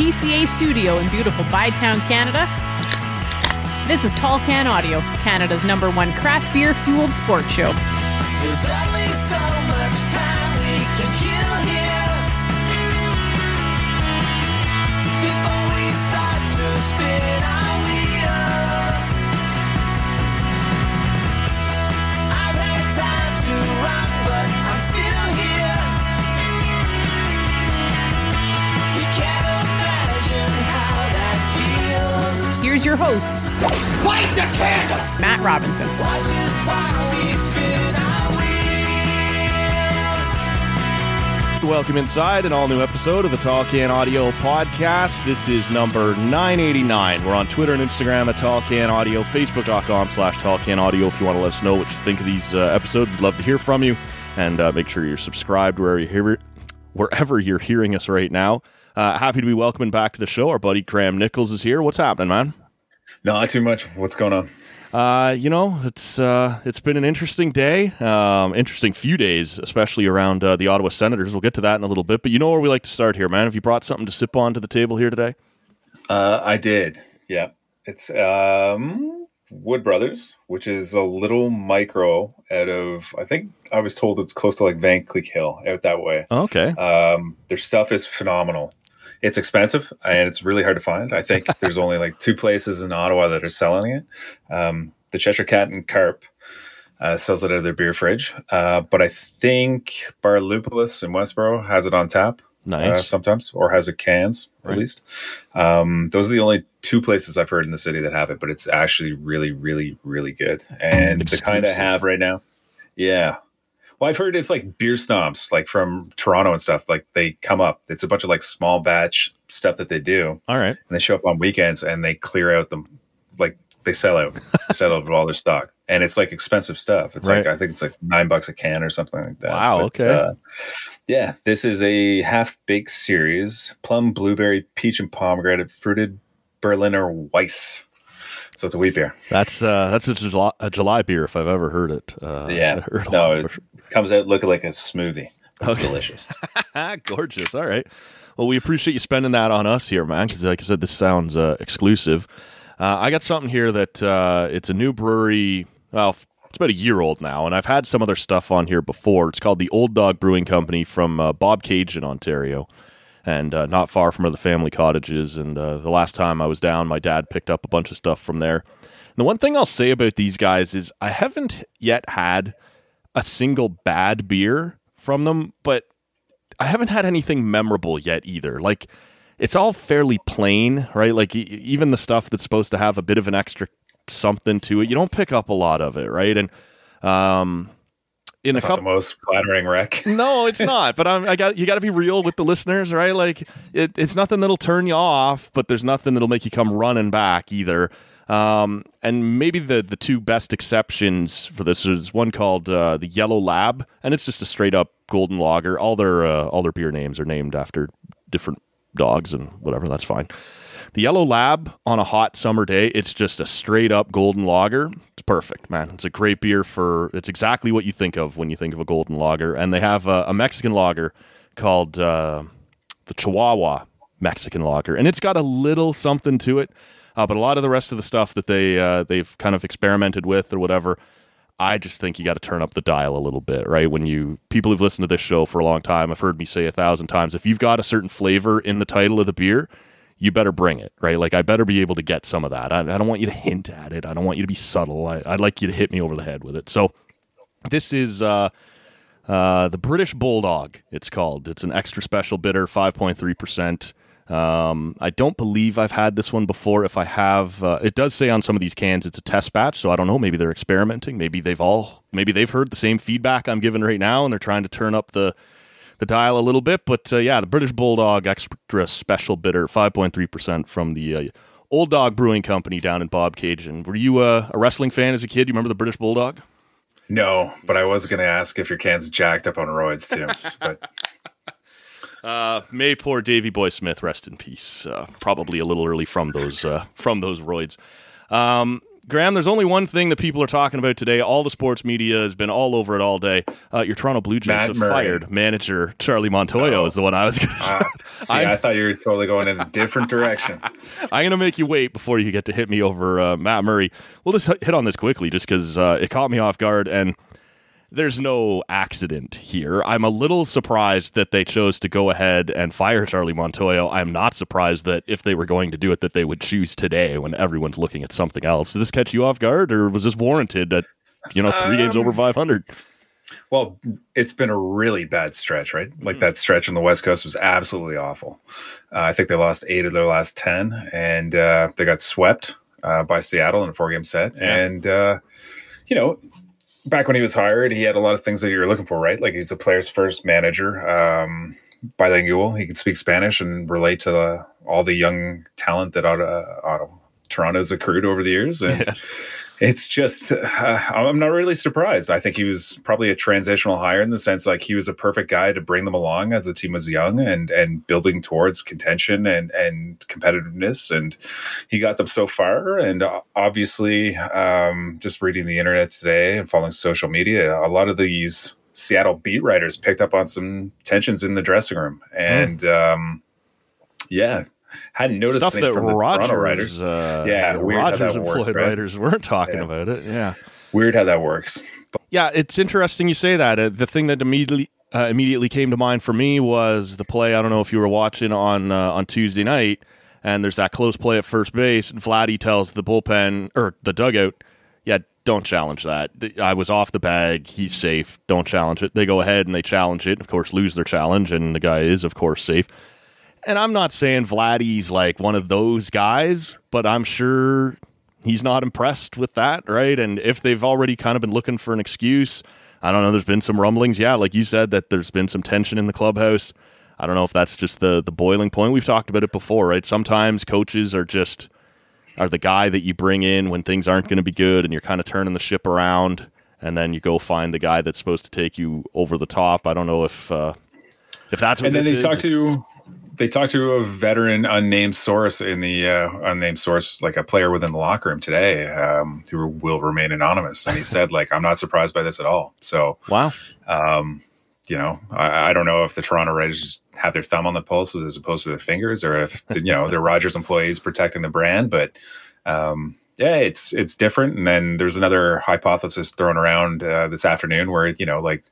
TCA studio in beautiful Bytown, Canada, this is Tall Can Audio, Canada's number one craft beer fueled sports show. Here's your host, Light the candle. Matt Robinson. Watch us while we spin our wheels. Welcome inside an all new episode of the Tall Can Audio podcast. This is number 989. We're on Twitter and Instagram at Tall Can Audio, Facebook.com slash Tall Can Audio if you want to let us know what you think of these uh, episodes. We'd love to hear from you. And uh, make sure you're subscribed wherever, you hear it, wherever you're hearing us right now. Uh, happy to be welcoming back to the show. Our buddy Graham Nichols is here. What's happening, man? Not too much. What's going on? Uh, you know, it's uh, it's been an interesting day, um, interesting few days, especially around uh, the Ottawa Senators. We'll get to that in a little bit, but you know where we like to start here, man. Have you brought something to sip on to the table here today? Uh, I did. Yeah. It's um, Wood Brothers, which is a little micro out of, I think I was told it's close to like Vankleek Hill out that way. Okay, Um, their stuff is phenomenal. It's expensive and it's really hard to find. I think there's only like two places in Ottawa that are selling it. Um, the Cheshire Cat and Carp uh, sells it out of their beer fridge, uh, but I think Bar Lupulus in Westboro has it on tap. nice. uh, sometimes, or has it cans Right. at least. Um, those are the only two places I've heard in the city that have it, but it's actually really, really, really good. And the kind I have right now, yeah. Well, I've heard it's like beer snobs, like from Toronto and stuff. Like they come up. It's a bunch of like small batch stuff that they do, all right. and they show up on weekends and they clear out them, like they sell out, sell out of all their stock, and it's like expensive stuff. It's like I think it's like nine bucks a can or something like that. Wow, okay. uh, yeah, this is a half baked series: plum, blueberry, peach, and pomegranate fruited Berliner Weisse. So it's a wheat beer. That's uh, that's a July, a July beer if I've ever heard it. Uh, yeah, heard no, it for comes out looking like a smoothie. It's Okay. delicious. Gorgeous. All right. Well, we appreciate you spending that on us here, man. Because like I said, this sounds uh, exclusive. Uh, I got something here that uh, it's a new brewery. Well, it's about a year old now, and I've had some other stuff on here before. It's called the Old Dog Brewing Company from uh, Bobcaygeon in Ontario, and uh, not far from where the family cottages. And uh, the last time I was down, my dad picked up a bunch of stuff from there. And the one thing I'll say about these guys is I haven't yet had a single bad beer from them, but I haven't had anything memorable yet either. Like it's all fairly plain, right? Like e- even the stuff that's supposed to have a bit of an extra something to it, you don't pick up a lot of it, right? And um in It's a not couple the most flattering wreck. no, it's not. But I'm, I got you. Got to be real with the listeners, right? Like it, it's nothing that'll turn you off, but there's nothing that'll make you come running back either. Um, and maybe the the two best exceptions for this is one called uh, the Yellow Lab, and it's just a straight up golden lager. All their uh, all their beer names are named after different dogs and whatever. That's fine. The Yellow Lab on a hot summer day, it's just a straight up golden lager. It's perfect, man. It's a great beer for. It's exactly what you think of when you think of a golden lager. And they have a, a Mexican lager called uh, the Chihuahua Mexican lager, and it's got a little something to it. Uh, but a lot of the rest of the stuff that they uh, they've kind of experimented with or whatever, I just think you got to turn up the dial a little bit, right? When you people who've listened to this show for a long time have heard me say a thousand times, if you've got a certain flavor in the title of the beer, you better bring it, right? Like I better be able to get some of that. I, I don't want you to hint at it. I don't want you to be subtle. I, I'd like you to hit me over the head with it. So this is uh, uh, the British Bulldog. It's called. It's an extra special bitter, five point three percent. Um, I don't believe I've had this one before. If I have, uh, it does say on some of these cans it's a test batch, so I don't know. Maybe they're experimenting. Maybe they've all, maybe they've heard the same feedback I'm giving right now, and they're trying to turn up the the dial a little bit. But uh, yeah, the British Bulldog Extra Special Bitter, five point three percent from the uh, Old Dog Brewing Company down in Bobcaygeon. Were you uh, a wrestling fan as a kid? You remember the British Bulldog? No, but I was going to ask if your can's jacked up on roids too. but Uh, may poor Davy Boy Smith rest in peace. Uh, probably a little early from those uh, from those roids. Um, Graham, there's only one thing that people are talking about today. All the sports media has been all over it all day. Uh, your Toronto Blue Jays Matt have Murray. fired manager Charlie Montoyo Oh. is the one I was going to say. uh, see, I, thought you were totally going in a different direction. I'm going to make you wait before you get to hit me over uh, Matt Murray. We'll just hit on this quickly just because uh, it caught me off guard. And there's no accident here. I'm a little surprised that they chose to go ahead and fire Charlie Montoyo. I'm not surprised that if they were going to do it, that they would choose today when everyone's looking at something else. Did this catch you off guard, or was this warranted at you know three games over 500? Well, it's been a really bad stretch, right? Like that stretch on the West Coast was absolutely awful. Uh, I think they lost eight of their last 10, and uh, they got swept uh, by Seattle in a four game set. And, uh, you know, back when he was hired, he had a lot of things that you were looking for, right? Like he's a player's first manager, um, bilingual. He can speak Spanish and relate to the, all the young talent that Ottawa, Ottawa, Toronto's accrued over the years. And. It's just, uh, I'm not really surprised. I think he was probably a transitional hire in the sense like he was a perfect guy to bring them along as the team was young and and building towards contention and and competitiveness. And he got them so far. And uh, obviously, um, just reading the internet today and following social media, a lot of these Seattle beat writers picked up on some tensions in the dressing room. And um, yeah, hadn't noticed Stuff that from the Rogers, writers. uh, Yeah, weird how Rogers that works, employed right? writers weren't talking Yeah. about it. Yeah. Weird how that works. Yeah, it's interesting you say that. Uh, the thing that immediately uh, immediately came to mind for me was the play. I don't know if you were watching on uh, on Tuesday night, and there's that close play at first base, and Vladdy tells the bullpen or the dugout, "Yeah, don't challenge that. I was off the bag. He's safe. Don't challenge it." They go ahead and they challenge it. Of course, lose their challenge, and the guy is of course safe. And I'm not saying Vladdy's like one of those guys, but I'm sure he's not impressed with that, right? And if they've already kind of been looking for an excuse, I don't know. There's been some rumblings, yeah, like you said, that there's been some tension in the clubhouse. I don't know if that's just the the boiling point. We've talked about it before, right? Sometimes coaches are just are the guy that you bring in when things aren't going to be good, and you're kind of turning the ship around, and then you go find the guy that's supposed to take you over the top. I don't know if uh, if that's what and then they is. talked to they talked to a veteran unnamed source in the uh, unnamed source like a player within the locker room today um, who will remain anonymous and he said like i'm not surprised by this at all so wow. um, you know I, I don't know if the toronto just have their thumb on the pulse as opposed to their fingers or if you know they're rogers employees protecting the brand but um, yeah, it's it's different. And then there's another hypothesis thrown around uh, this afternoon where you know, like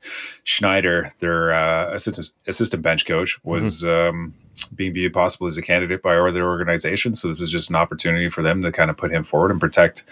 Schneider, their uh, assistant assistant bench coach, was um, being viewed possibly as a candidate by other organizations. So this is just an opportunity for them to kind of put him forward and protect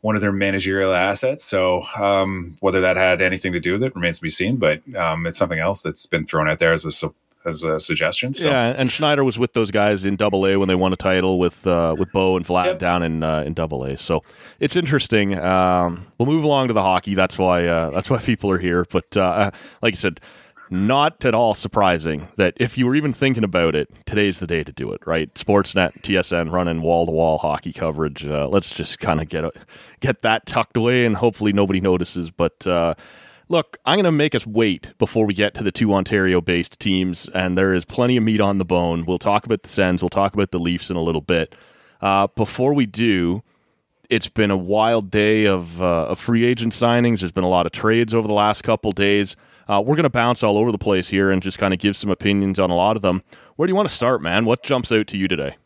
one of their managerial assets. So um, whether that had anything to do with it remains to be seen. But um, it's something else that's been thrown out there as a as a suggestion. So Yeah, and Schneider was with those guys in Double A when they won a title with uh, with Bo and Vlad Yep. down in uh, in Double A. So it's interesting. Um, we'll move along to the hockey. That's why uh, that's why people are here. But uh, like I said, not at all surprising that if you were even thinking about it, today's the day to do it. Right? Sportsnet, TSN, running wall to wall hockey coverage. Uh, let's just kind of get a, get that tucked away, and hopefully nobody notices. But uh, Look, I'm going to make us wait before we get to the two Ontario based teams, and there is plenty of meat on the bone. We'll talk about the Sens, we'll talk about the Leafs in a little bit. Uh, before we do, it's been a wild day of, uh, of free agent signings. There's been a lot of trades over the last couple days. Uh, we're going to bounce all over the place here and just kind of give some opinions on a lot of them. Where do you want to start, man? What jumps out to you today?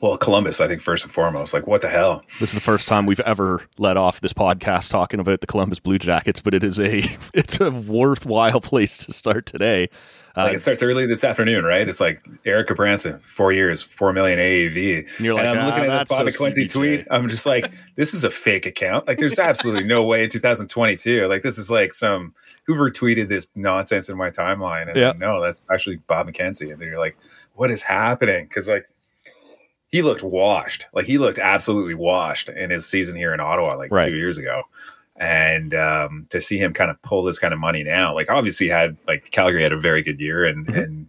Well, Columbus, I think first and foremost. Like, what the hell? This is the first time we've ever let off this podcast talking about the Columbus Blue Jackets, but it is a it's a worthwhile place to start today. Uh, Like it starts early this afternoon, right? It's like Erik Gudbranson, four years, four million AAV. And you're like, I'm "Ah, looking at this Bobby so Quincy CBJ." tweet. I'm just like, this is a fake account. Like, there's absolutely no way in 2022. Like, this is like some who retweeted this nonsense in my timeline. And Yeah. no, that's actually Bob McKenzie. And then you're like, what is happening? Because like he looked washed. Like he looked absolutely washed in his season here in Ottawa, like Right. two years ago. And um, to see him kind of pull this kind of money now, like obviously had like Calgary had a very good year and Mm-hmm. and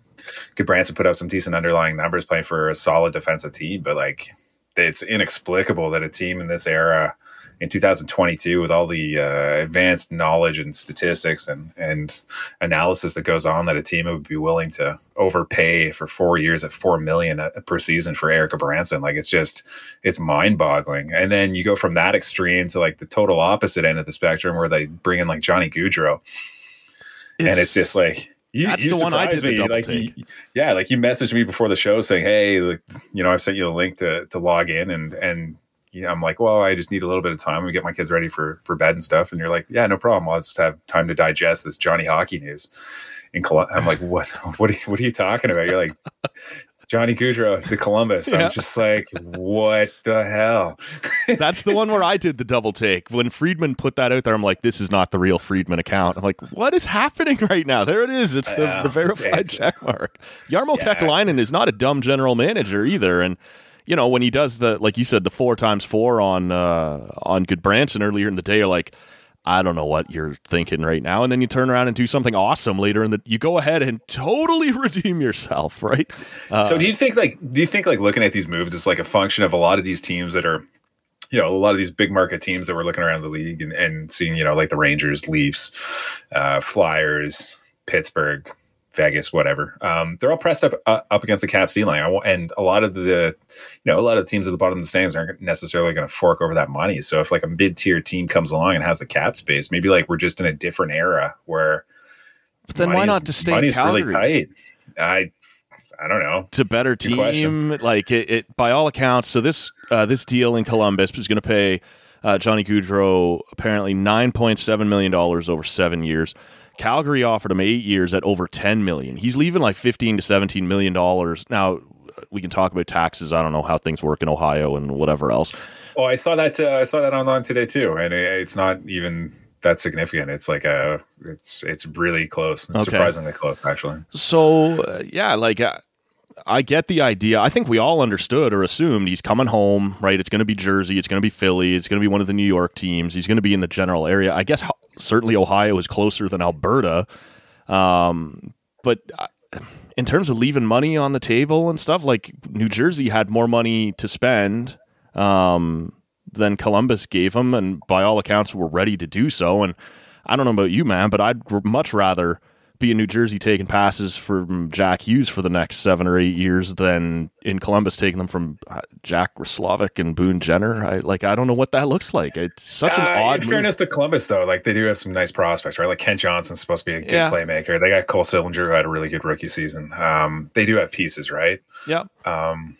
Gudbranson put up some decent underlying numbers playing for a solid defensive team, but like it's inexplicable that a team in this era in 2022 with all the uh, advanced knowledge and statistics and and analysis that goes on that a team would be willing to overpay for four years at four million a- per season for Erik Gudbranson. Like it's just it's mind boggling. And then you go from that extreme to like the total opposite end of the spectrum where they bring in like Johnny Gaudreau, and it's just like. You, That's you the one I did me. like, you- yeah, like you messaged me before the show saying, "Hey, like, you know, I've sent you a link to to log in," and and you know, I'm like, "Well, I just need a little bit of time to get my kids ready for for bed and stuff." And you're like, "Yeah, no problem. I'll just have time to digest this Johnny Hockey news." In Col- I'm like, "What? What? Are, what are you talking about?" You're like, "Johnny Gaudreau to Columbus." Yeah. I'm just like, "What the hell?" That's the one where I did the double take. When Friedman put that out there, I'm like, this is not the real Friedman account. I'm like, what is happening right now? There it is. It's the, Yeah, the verified it's- check mark. Jarmo Yeah. Kekalainen is not a dumb general manager either. And, you know, when he does the, like you said, the four times four on, uh, on Gudbranson earlier in the day, you're like, I don't know what you're thinking right now. And then you turn around and do something awesome later in the, you go ahead and totally redeem yourself, right? Uh, so do you think like do you think like looking at these moves is like a function of a lot of these teams that are you know a lot of these big market teams that we're looking around the league and, and seeing you know like the rangers leafs uh, flyers pittsburgh vegas whatever um, they're all pressed up uh, up against the cap ceiling I and a lot of the you know a lot of teams at the bottom of the standings aren't necessarily going to fork over that money so if like a mid-tier team comes along and has the cap space maybe like we're just in a different era where but then why not just stay in money's Calgary? really tight i i don't know it's a better Good question. team. Like it, it, by all accounts. So this uh, this deal in Columbus is going to pay uh, Johnny Gaudreau apparently nine point seven million dollars over seven years. Calgary offered him eight years at over ten million. He's leaving like fifteen to seventeen million dollars. Now we can talk about taxes. I don't know how things work in Ohio and whatever else. Oh, I saw that. Uh, I saw that online today too, and it's not even that significant. It's like a, it's it's really close. It's Okay. surprisingly close, actually. So uh, yeah, like uh, I get the idea. I think we all understood or assumed he's coming home, right? It's going to be Jersey, it's going to be Philly, it's going to be one of the New York teams. He's going to be in the general area. I guess certainly Ohio is closer than Alberta, um, but. uh, In terms of leaving money on the table and stuff, like New Jersey had more money to spend um, than Columbus gave them, and by all accounts, were ready to do so. And I don't know about you, man, but I'd much rather be in New Jersey taking passes from Jack Hughes for the next seven or eight years than in Columbus taking them from uh, Jack Roslovic and Boone Jenner. I like I don't know what that looks like. It's such an Uh, odd. in move. fairness to Columbus, though, like they do have some nice prospects, right? Like Kent Johnson's supposed to be a good Yeah. playmaker. They got Cole Sillinger, who had a really good rookie season. Um, they do have pieces, right? yeah, Um,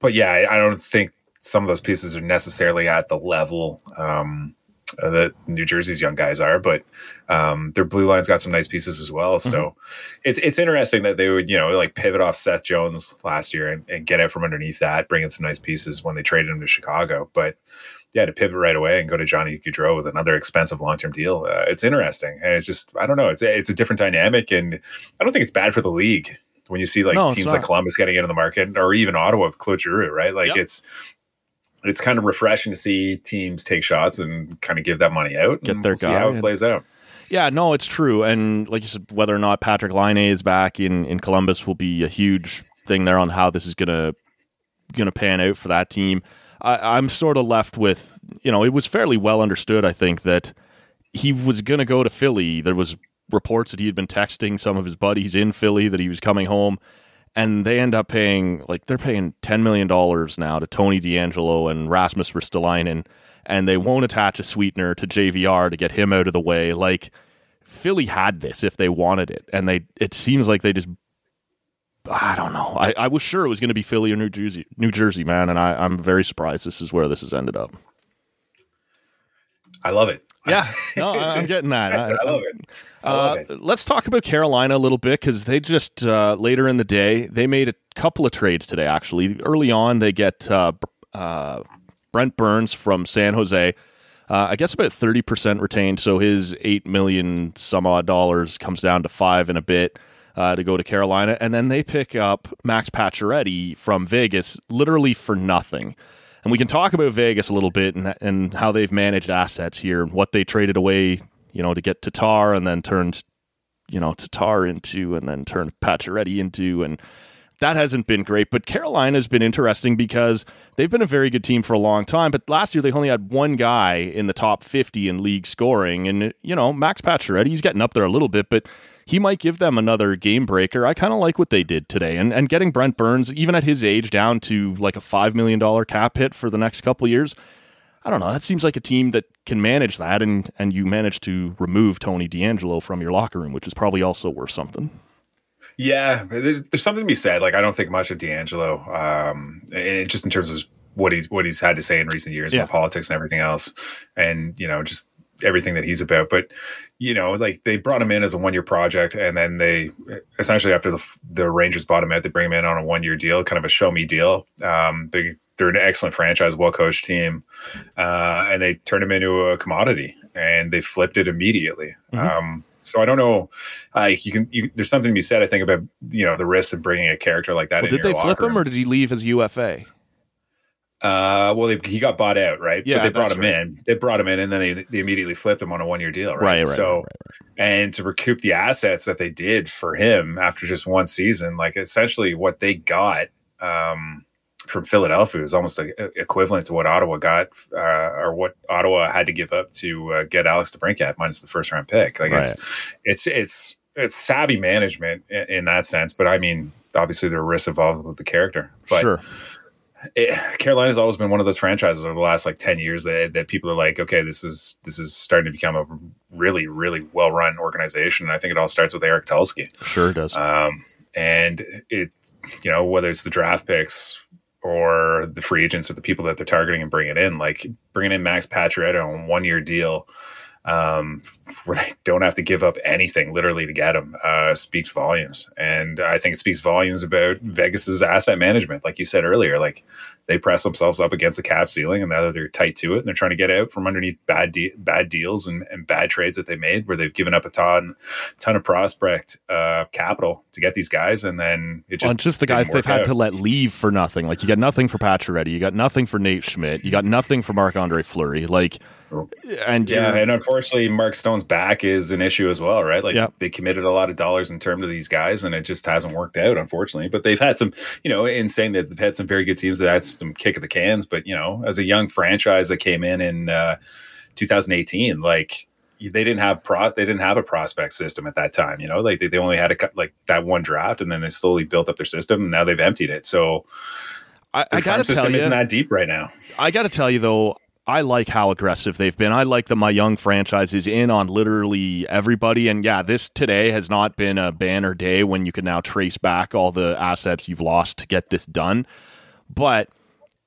but yeah, I, I don't think some of those pieces are necessarily at the level um, uh, that New Jersey's young guys are. But um, their blue line's got some nice pieces as well. So it's it's interesting that they would you know like pivot off Seth Jones last year and, and get out from underneath that, bring in some nice pieces when they traded him to Chicago. But yeah, to pivot right away and go to Johnny Gaudreau with another expensive long term deal, uh, it's interesting. And it's just I don't know, it's a, it's a different dynamic, and I don't think it's bad for the league when you see like No, teams like. Columbus getting into the market, or even Ottawa with Claude Giroux, right? Like Yep. it's it's kind of refreshing to see teams take shots and kind of give that money out. Get and their we'll see guy how it plays out. yeah, no, it's true. And like you said, whether or not Patrik Laine is back in in Columbus will be a huge thing there on how this is gonna gonna pan out for that team. I, I'm sort of left with you know it was fairly well understood. I think that he was gonna go to Philly. There was reports that he had been texting some of his buddies in Philly that he was coming home. And they end up paying like they're paying ten million dollars now to Tony DeAngelo and Rasmus Ristolainen, and they won't attach a sweetener to JVR to get him out of the way. Like Philly had this if they wanted it, and they it seems like they just I don't know. I, I was sure it was going to be Philly or New Jersey, New Jersey, man, and I, I'm very surprised this is where this has ended up. I love it. Yeah, no, I, I'm getting that. I love it. Uh, let's talk about Carolina a little bit because they just uh, later in the day they made a couple of trades today. Actually, early on they get uh, uh, Brent Burns from San Jose. Uh, I guess about thirty percent retained, so his eight million some odd dollars comes down to five and a bit uh, to go to Carolina, and then they pick up Max Pacioretty from Vegas, literally for nothing. And we can talk about Vegas a little bit and, and how they've managed assets here and what they traded away, you know, to get Tatar and then turned, you know, Tatar into and then turned Pacioretty into. And that hasn't been great. But Carolina's been interesting because they've been a very good team for a long time. But last year they only had one guy in the top 50 in league scoring. And, you know, Max Pacioretty, he's getting up there a little bit, but he might give them another game breaker. I kind of like what they did today. And and getting Brent Burns, even at his age, down to like a $5 million cap hit for the next couple years. I don't know. That seems like a team that can manage that, and and you manage to remove Tony DeAngelo from your locker room, which is probably also worth something. Yeah, there's, there's something to be said. Like I don't think much of DeAngelo, um, and just in terms of what he's what he's had to say in recent years, Yeah. and politics and everything else, and you know just everything that he's about. But you know, like they brought him in as a one year project, and then they essentially after the the Rangers bought him out, they bring him in on a one year deal, kind of a show me deal. Um, they they're an excellent franchise, well coached team, uh, and they turned him into a commodity, and they flipped it immediately. Mhm. Um, so I don't know, like you can, you, there's something to be said, I think, about you know the risks of bringing a character like that. Well, did they flip him, or did he leave as UFA? Uh, well, they, he got bought out, right? Yeah, but they brought him right. in. They brought him in, and then they, they immediately flipped him on a one year deal, right? Right, right, So, and to recoup the assets that they did for him after just one season, like essentially what they got um, from Philadelphia was almost like, uh, equivalent to what Ottawa got, uh, or what Ottawa had to give up to uh, get Alex DeBrincat minus the first round pick. Like it's it's it's it's savvy management in, in that sense, but I mean, obviously there are risks involved with the character, but sure. It, Carolina's always been one of those franchises over the last like 10 years that, that people are like, okay, this is, this is starting to become a really, really well-run organization. And I think it all starts with Eric Tulsky. Sure does. Um, and it, you know, whether it's the draft picks or the free agents or the people that they're targeting and bringing in, like bringing in Max Pacioretty on one-year deal, um, where they don't have to give up anything literally to get him, uh, speaks volumes. And I think it speaks volumes about Vegas's asset management. Like you said earlier, like they press themselves up against the cap ceiling and now they're tight to it and they're trying to get out from underneath bad de- bad deals and, and bad trades that they made where they've given up a ton ton of prospect uh, capital to get these guys and then it Just, just just the guys they've had out. to let leave for nothing. Like you got nothing for Pacioretty, you got nothing for Nate Schmidt, you got nothing for Marc Andre Fleury. Like, and Yeah, and unfortunately, Mark Stone's back is an issue as well, right? Like Yep. they committed a lot of dollars in terms of these guys, and it just hasn't worked out, unfortunately. But they've had some, you know, in saying that they've had some very good teams that had some kick of the cans. But you know, as a young franchise that came in in uh, 2018, like they didn't have pro, they didn't have a prospect system at that time. You know, like they, they only had a like that one draft, and then they slowly built up their system, and now they've emptied it. So I, I gotta tell you, isn't that deep right now. I got to tell you though, I like how aggressive they've been. I like that my young franchise is in on literally everybody. And yeah, this today has not been a banner day when you can now trace back all the assets you've lost to get this done. But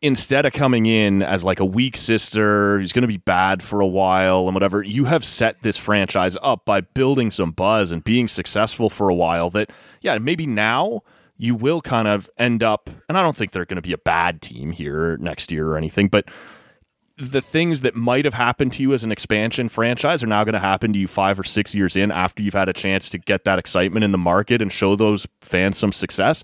instead of coming in as like a weak sister who's going to be bad for a while and whatever, you have set this franchise up by building some buzz and being successful for a while. That, yeah, maybe now you will kind of end up, and I don't think they're going to be a bad team here next year or anything, but the things that might have happened to you as an expansion franchise are now going to happen to you five or six years in after you've had a chance to get that excitement in the market and show those fans some success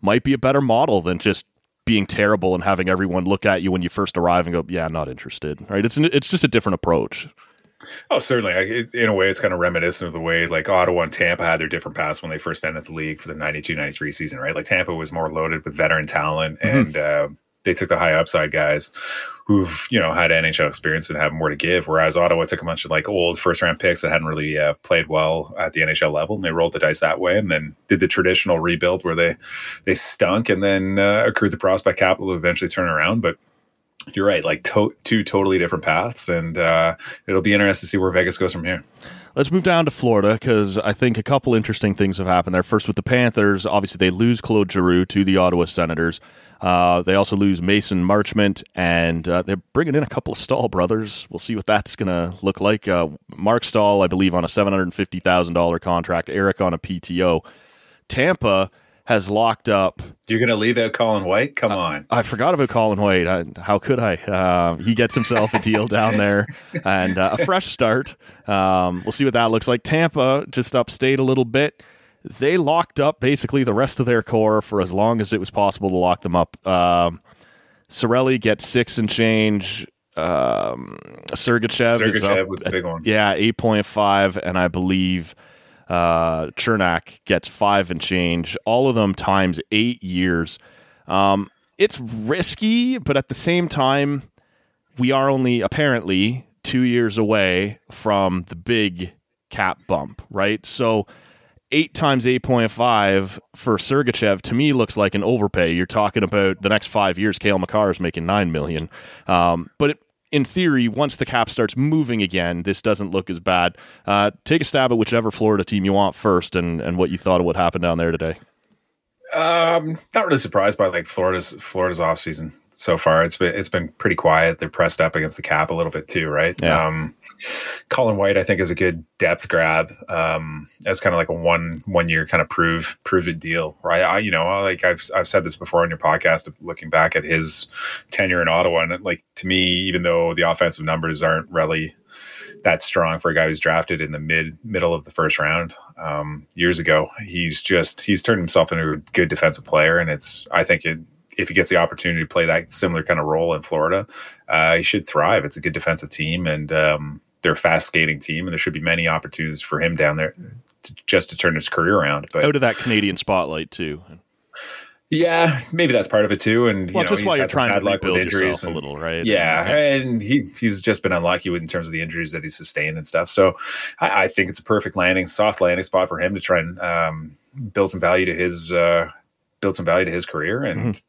might be a better model than just being terrible and having everyone look at you when you first arrive and go, "Yeah, not interested." Right? It's an, it's just a different approach. Oh, certainly. I, it, in a way, it's kind of reminiscent of the way like Ottawa and Tampa had their different paths when they first entered the league for the 92 93 season, right? Like Tampa was more loaded with veteran talent and uh, they took the high upside guys who've, you know, had NHL experience and have more to give. Whereas Ottawa took a bunch of like old first round picks that hadn't really uh, played well at the NHL level and they rolled the dice that way and then did the traditional rebuild where they, they stunk and then uh, accrued the prospect capital to eventually turn around. But you're right, like to- two totally different paths, and uh, it'll be interesting to see where Vegas goes from here. Let's move down to Florida because I think a couple interesting things have happened there. First, with the Panthers, obviously they lose Claude Giroux to the Ottawa Senators. Uh, they also lose Mason Marchment, and uh, they're bringing in a couple of Staal brothers. We'll see what that's going to look like. Uh, Marc Staal, I believe, on a seven hundred fifty thousand dollar contract. Eric on a PTO. Tampa has locked up. You're going to leave out Colin White? Come on. I forgot about Colin White. I, how could I? Uh, he gets himself a deal down there and uh, a fresh start. Um, we'll see what that looks like. Tampa just upstate a little bit. They locked up basically the rest of their core for as long as it was possible to lock them up. Um, Cirelli gets six and change. Um, Sergachev, Sergachev up was at- big one. Yeah, eight point five, and I believe uh, Cernak gets five and change. All of them times eight years. Um, it's risky, but at the same time, we are only apparently two years away from the big cap bump, right? So eight times 8.5 for Sergachev to me looks like an overpay. You're talking about the next five years, Cale Makar is making nine million. Um, but it, in theory, once the cap starts moving again, this doesn't look as bad. Uh, take a stab at whichever Florida team you want first, and and what you thought of what happened down there today. Um, not really surprised by like Florida's Florida's off season so far. It's been it's been pretty quiet. They're pressed up against the cap a little bit too, right? Yeah. Um, Colin White, I think, is a good depth grab. Um, as kind of like a one one year kind of prove prove it deal, right? I, you know, like I've I've said this before on your podcast, looking back at his tenure in Ottawa, and like to me, even though the offensive numbers aren't really that strong for a guy who's drafted in the mid middle of the first round um, years ago. He's just he's turned himself into a good defensive player, and it's I think it, if he gets the opportunity to play that similar kind of role in Florida, uh, he should thrive. It's a good defensive team, and um, they're a fast skating team, and there should be many opportunities for him down there to, just to turn his career around. But Out of that Canadian spotlight too. Yeah, maybe that's part of it too. And you know, just while you're trying to with injuries yourself a little, right? Yeah, And- and he he's just been unlucky in terms of the injuries that he's sustained and stuff. So I, I think it's a perfect landing, soft landing spot for him to try and um, build some value to his uh, build some value to his career, and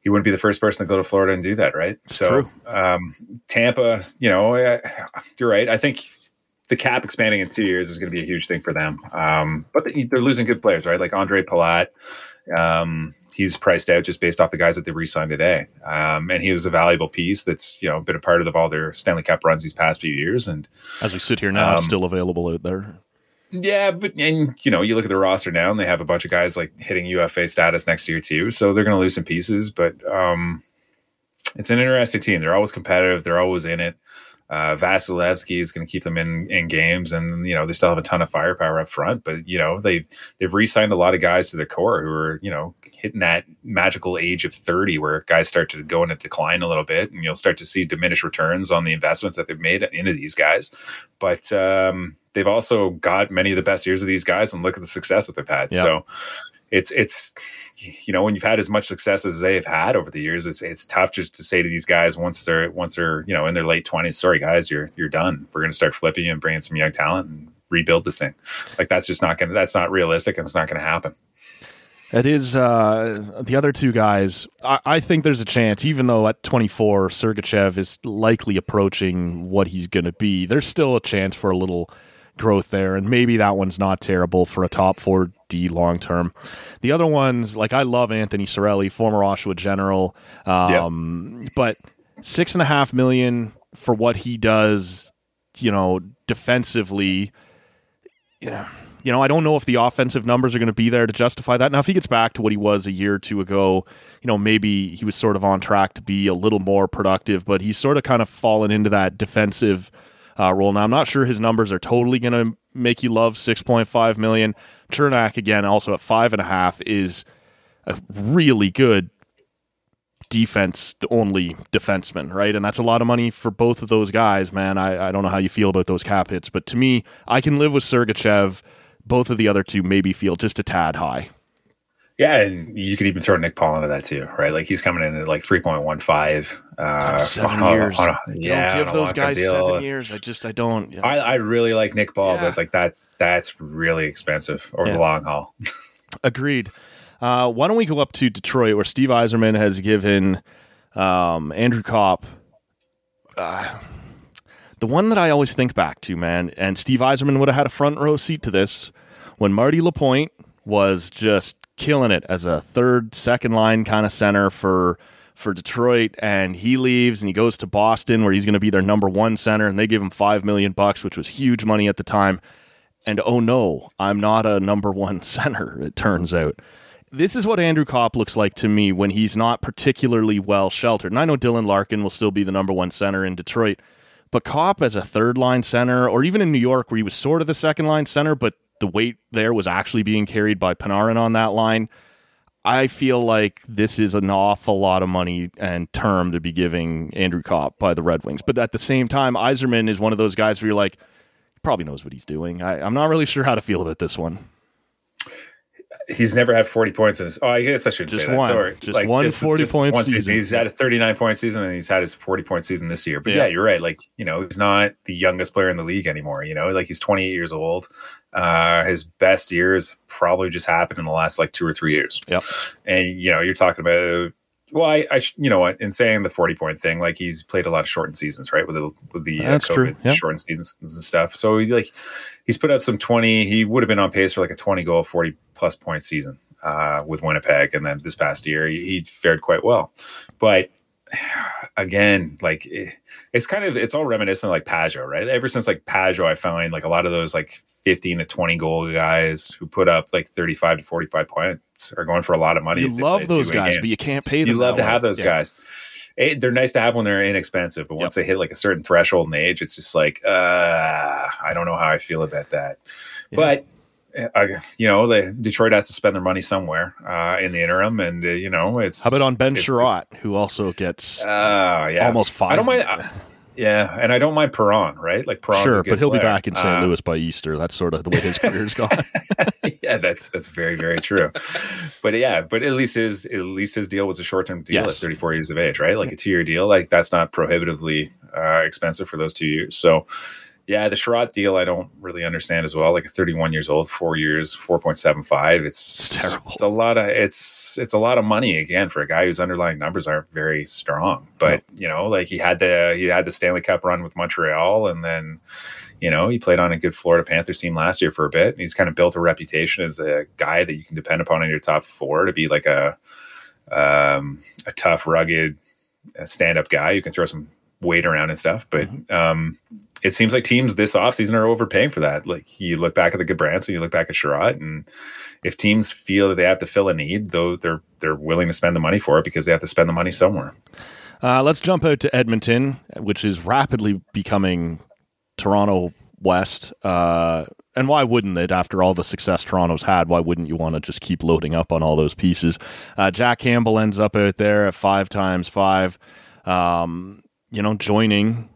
he wouldn't be the first person to go to Florida and do that, right? so true. Um, Tampa, you know, uh, you're right. I think the cap expanding in two years is going to be a huge thing for them. Um, but they're losing good players, right? Like Ondrej Palat. Um, he's priced out just based off the guys that they re-signed today. Um, and he was a valuable piece that's, you know, been a part of all their Stanley Cup runs these past few years. And As we sit here now, Um, still available out there. yeah, but and you know, you look at the roster now, and they have a bunch of guys like hitting UFA status next year too. So they're going to lose some pieces, but um, it's an interesting team. They're always competitive. They're always in it. Uh, Vasilevskiy is going to keep them in in games, and you know they still have a ton of firepower up front. But you know they they've re-signed a lot of guys to the core who are you know hitting that magical age of thirty, where guys start to go in a decline a little bit, and you'll start to see diminished returns on the investments that they've made into these guys. But um, they've also got many of the best years of these guys, and look at the success that they've had. Yeah. So it's it's you know when you've had as much success as they've had over the years, it's it's tough just to say to these guys once they're once they're you know in their late twenties, sorry guys, you're you're done. We're going to start flipping you and bringing some young talent and rebuild this thing. Like that's just not to that's not realistic and it's not going to happen. It is uh, the other two guys. I, I think there's a chance, even though at 24, Sergachev is likely approaching what he's going to be. There's still a chance for a little growth there, and maybe that one's not terrible for a top four D long term. The other ones, like I love Anthony Cirelli, former Oshawa General, um, but six and a half million for what he does, you know, defensively. Yeah you know, I don't know if the offensive numbers are going to be there to justify that. Now, if he gets back to what he was a year or two ago, you know, maybe he was sort of on track to be a little more productive, but he's sort of kind of fallen into that defensive uh, role. Now, I'm not sure his numbers are totally going to make you love 6.5 million. Cernak, again, also at five and a half, is a really good defense only defenseman, right? And that's a lot of money for both of those guys, man. I, I don't know how you feel about those cap hits, but to me, I can live with Sergachev. Both of the other two maybe feel just a tad high. Yeah, and you could even throw Nick Paul into that too, right? Like he's coming in at like three point one five. Uh, seven on years. on a- yeah, don't give those guys deal. seven years. I just I don't. you know. I, I really like Nick Paul, Yeah. but like that's that's really expensive over Yeah. the long haul. Agreed. Uh, why don't we go up to Detroit, where Steve Yzerman has given Um, Andrew Copp. Uh, the one that I always think back to, man, and Steve Yzerman would have had a front row seat to this when Marty Lapointe was just killing it as a third, second line kind of center for for Detroit, and he leaves and he goes to Boston where he's going to be their number one center, and they give him five million bucks, which was huge money at the time. And oh no, I'm not a number one center. It turns out. This is what Andrew Copp looks like to me when he's not particularly well sheltered. And I know Dylan Larkin will still be the number one center in Detroit, but Copp as a third line center, or even in New York where he was sort of the second line center, but the weight there was actually being carried by Panarin on that line. I feel like this is an awful lot of money and term to be giving Andrew Copp by the Red Wings. But at the same time, Yzerman is one of those guys where you're like, he probably knows what he's doing. I, I'm not really sure how to feel about this one. He's never had 40 points in his. Oh, I guess I should Just say that. one. Sorry. Just one 40 point one season. He's had a 39 point season and he's had his 40 point season this year. But Yeah. yeah. you're right. Like, you know, he's not the youngest player in the league anymore. You know, like he's 28 years old. Uh, his best years probably just happened in the last like two or three years. Yeah. And, you know, you're talking about. Well, I, I, you know what? In saying the forty point thing, like he's played a lot of shortened seasons, right? With the with the uh, That's COVID true, yeah. shortened seasons and stuff. So he, like he's put up some twenty. He would have been on pace for like a twenty goal, forty plus point season uh, with Winnipeg, and then this past year he, he fared quite well. But again, like it, it's kind of it's all reminiscent of like Pageau, right? Ever since like Pageau, I find like a lot of those like fifteen to twenty goal guys who put up like thirty five to forty five points are going for a lot of money. You love those guys, but you can't pay them. you love to way. have those Yeah. guys. It, they're nice to have when they're inexpensive, but once they hit like a certain threshold in age, it's just like, uh, I don't know how I feel about that. But uh, you know, the Detroit has to spend their money somewhere uh, in the interim, and uh, you know, it's How about on Ben Chiarot, who also gets Uh, yeah, almost five? I don't mind. uh, yeah, and I don't mind Perron, right? Like Perron's a sure, but he'll be back in St. Uh, Louis by Easter. That's sort of the way his career's gone. yeah, that's that's very very true. but yeah, but at least his at least his deal was a short term deal Yes. at 34 years of age, right? Like a two year deal, like that's not prohibitively uh, expensive for those two years. So yeah, the Chiarot deal I don't really understand as well. Like a 31 years old, four years, 4.75. It's, It's terrible. It's a lot of it's it's a lot of money again for a guy whose underlying numbers aren't very strong. But you know, like he had the he had the Stanley Cup run with Montreal, and then you know, he played on a good Florida Panthers team last year for a bit. And he's kind of built a reputation as a guy that you can depend upon in your top four to be like a um, a tough, rugged, stand up guy. You can throw some weight around and stuff. But um, it seems like teams this offseason are overpaying for that. Like you look back at the Gudbranson, you look back at Chiarot, and if teams feel that they have to fill a need, though they're they're willing to spend the money for it because they have to spend the money somewhere. Uh, let's jump out to Edmonton, which is rapidly becoming Toronto West. Uh, and why wouldn't it? After all the success Toronto's had, why wouldn't you want to just keep loading up on all those pieces? Uh, Jack Campbell ends up out there at five times five. Um, you know, joining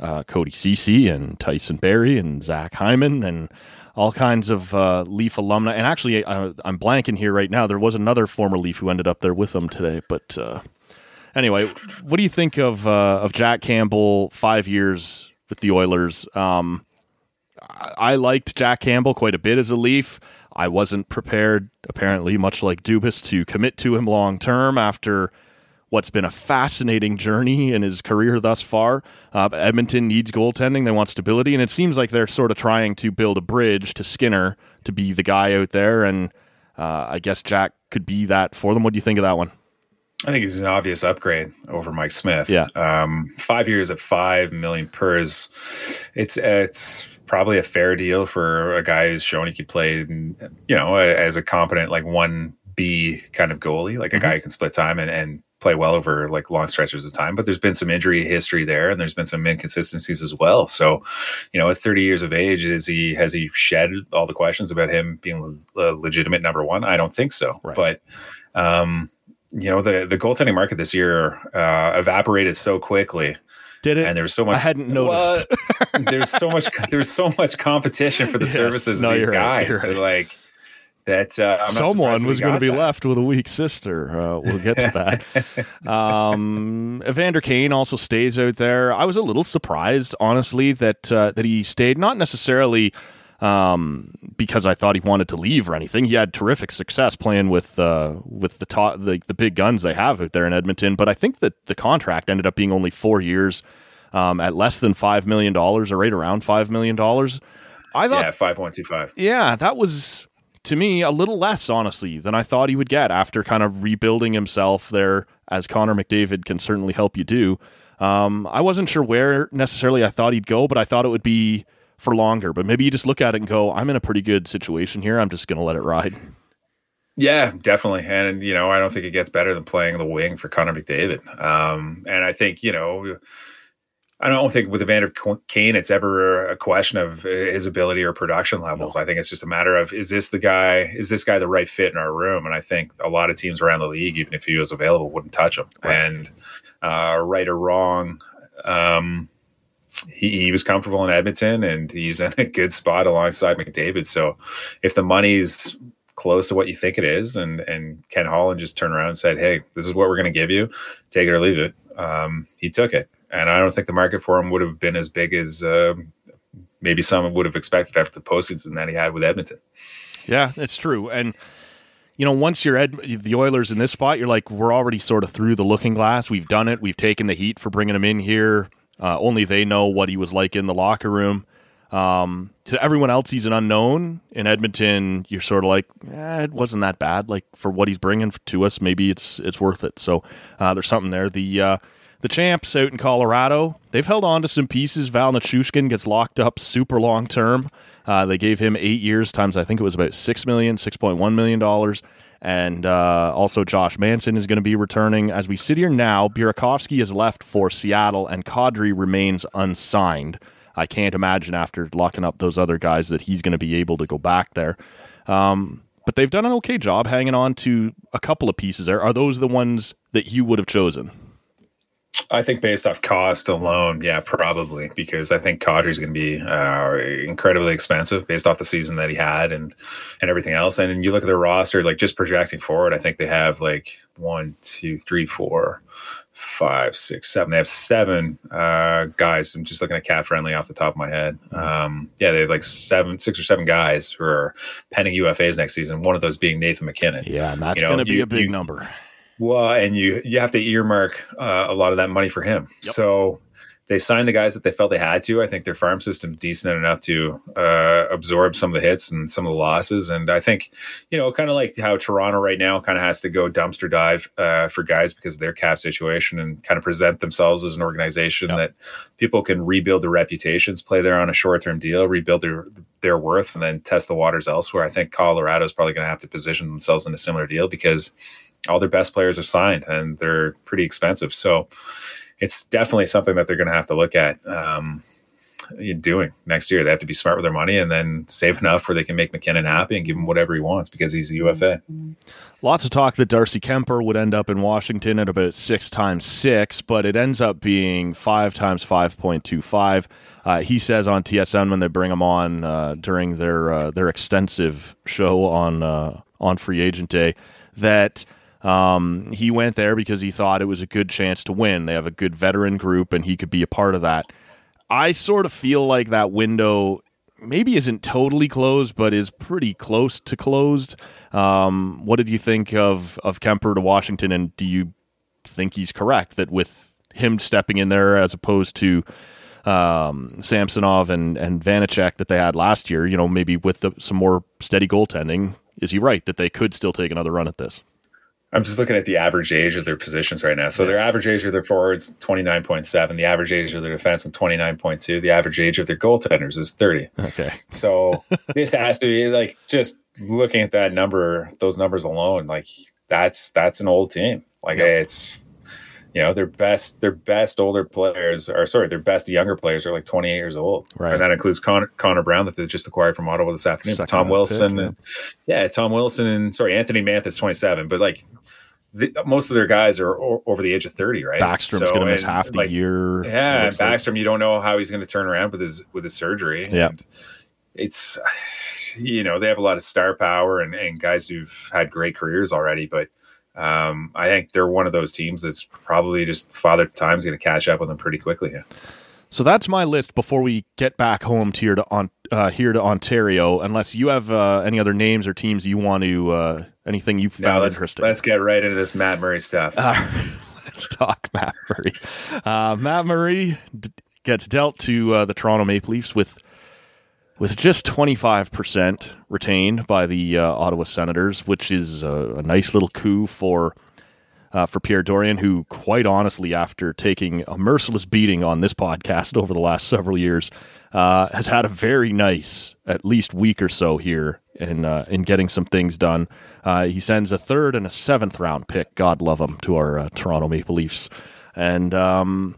uh, Cody Ceci and Tyson Barrie and Zach Hyman and all kinds of uh, Leaf alumni. And actually, uh, I'm blanking here right now. There was another former Leaf who ended up there with them today. But uh, anyway, what do you think of uh, of Jack Campbell? Five years with the Oilers. Um, I, I liked Jack Campbell quite a bit as a Leaf. I wasn't prepared, apparently, much like Dubas, to commit to him long term after what's been a fascinating journey in his career thus far. Uh, Edmonton needs goaltending. They want stability, and it seems like they're sort of trying to build a bridge to Skinner to be the guy out there. And uh, I guess Jack could be that for them. What do you think of that one? I think he's an obvious upgrade over Mike Smith. Yeah. Um, five years at five million per is it's it's probably a fair deal for a guy who's shown he could play, you know, as a competent like one B kind of goalie, like a guy who can split time and, and play well over like long stretches of time. But there's been some injury history there, and there's been some inconsistencies as well. So, you know, at 30 years of age, is he has he shed all the questions about him being a legitimate number one? I don't think so. Right. But um, you know the the goaltending market this year uh, evaporated so quickly, Did it? and there was so much. I hadn't noticed. There's so much. There's so much competition for the Yes. services No, of these right. guys. They're right. like that. Uh, Someone was going to be that. left with a weak sister. Uh, we'll get to that. um, Evander Kane also stays out there. I was a little surprised, honestly, that uh, that he stayed. Not necessarily um, because I thought he wanted to leave or anything. He had terrific success playing with uh, with the top the, the big guns they have out there in Edmonton. But I think that the contract ended up being only four years um, at less than five million dollars, or right around five million dollars. I thought, yeah, five point two five. yeah, that was to me a little less honestly than I thought he would get after kind of rebuilding himself there, as Connor McDavid can certainly help you do. Um, I wasn't sure where necessarily I thought he'd go, but I thought it would be for longer. But maybe you just look at it and go, I'm in a pretty good situation here. I'm just going to let it ride. Yeah, definitely. And, you know, I don't think it gets better than playing the wing for Connor McDavid. Um, and I think, you know, I don't think with Evander Kane, it's ever a question of his ability or production levels. No. I think it's just a matter of is this the guy? Is this guy the right fit in our room? And I think a lot of teams around the league, even if he was available, wouldn't touch him. Right. And uh, right or wrong, um, he, he was comfortable in Edmonton, and he's in a good spot alongside McDavid. So if the money's close to what you think it is, and and Ken Holland just turned around and said, "Hey, this is what we're going to give you. Take it or leave it." Um, he took it and I don't think the market for him would have been as big as uh, maybe some would have expected after the postseason that he had with Edmonton. Yeah, it's true, and you know, once you're Ed, the Oilers in this spot, you're like, we're already sort of through the looking glass. We've done it. We've taken the heat for bringing him in here. Uh, only they know what he was like in the locker room. Um, to everyone else, he's an unknown. In Edmonton, you're sort of like, eh, it wasn't that bad. Like for what he's bringing to us, maybe it's it's worth it. So uh, there's something there. The uh, the champs out in Colorado, they've held on to some pieces. Val Nichushkin gets locked up super long term. Uh, they gave him eight years times, I think it was about six million, six point one million dollars. And uh, also, Josh Manson is going to be returning. As we sit here now, Burakovsky has left for Seattle, and Kadri remains unsigned. I can't imagine after locking up those other guys that he's going to be able to go back there. Um, but they've done an okay job hanging on to a couple of pieces there. Are those the ones that you would have chosen? I think based off cost alone, yeah, probably because I think Kadri's going to be uh, incredibly expensive based off the season that he had and and everything else. And you look at their roster, like just projecting forward, I think they have like one, two, three, four, five, six, seven. They have seven uh, guys. I'm just looking at cap friendly off the top of my head. Mm-hmm. Um, yeah, they have like seven, six or seven guys who are pending UFAs next season. One of those being Nathan MacKinnon. Yeah, and that's you know, going to be a big you, number. Well, and you you have to earmark uh, a lot of that money for him. Yep. So they signed the guys that they felt they had to. I think their farm system's decent enough to uh, absorb some of the hits and some of the losses. And I think, you know, kind of like how Toronto right now kind of has to go dumpster dive uh, for guys because of their cap situation and kind of present themselves as an organization yep. that people can rebuild their reputations, play there on a short term deal, rebuild their their worth, and then test the waters elsewhere. I think Colorado is probably going to have to position themselves in a similar deal because all their best players are signed and they're pretty expensive. So it's definitely something that they're going to have to look at um, doing next year. They have to be smart with their money and then save enough where they can make MacKinnon happy and give him whatever he wants because he's a UFA. Lots of talk that Darcy Kuemper would end up in Washington at about six times six, but it ends up being five times 5.25. Uh, he says on TSN when they bring him on uh, during their uh, their extensive show on uh, on free agent day that – um, he went there because he thought it was a good chance to win. They have a good veteran group, and he could be a part of that. I sort of feel like that window maybe isn't totally closed, but is pretty close to closed. Um, what did you think of of Kuemper to Washington, and do you think he's correct that with him stepping in there as opposed to um, Samsonov and and Vanecek that they had last year, you know, maybe with the, some more steady goaltending, is he right that they could still take another run at this? I'm just looking at the average age of their positions right now. So their average age of their forwards 29.7, the average age of their defense is 29.2, the average age of their goaltenders is 30. Okay. So this has to be like just looking at that number, those numbers alone, like that's that's an old team. Like yep. it's you know their best their best older players are sorry their best younger players are like 28 years old right and that includes connor, connor brown that they just acquired from ottawa this afternoon tom wilson pick, and, yeah tom wilson and sorry anthony Mantha is 27 but like the, most of their guys are o- over the age of 30 right backstrom's so, going to miss half the like, year yeah and backstrom like. you don't know how he's going to turn around with his with his surgery yeah it's you know they have a lot of star power and, and guys who've had great careers already but um, I think they're one of those teams that's probably just Father Time's going to catch up with them pretty quickly. Yeah. So that's my list before we get back home to here to on uh, here to Ontario. Unless you have uh, any other names or teams you want to uh, anything you found let's interesting. let's get right into this Matt Murray stuff. Let's talk Matt Murray. Uh, Matt Murray d- gets dealt to uh, the Toronto Maple Leafs with with just 25% retained by the uh, Ottawa Senators, which is a, a nice little coup for uh, for Pierre Dorion, who, quite honestly, after taking a merciless beating on this podcast over the last several years, uh, has had a very nice, at least week or so here in uh, in getting some things done. Uh, he sends a third and a seventh round pick, God love him, to our uh, Toronto Maple Leafs, and um,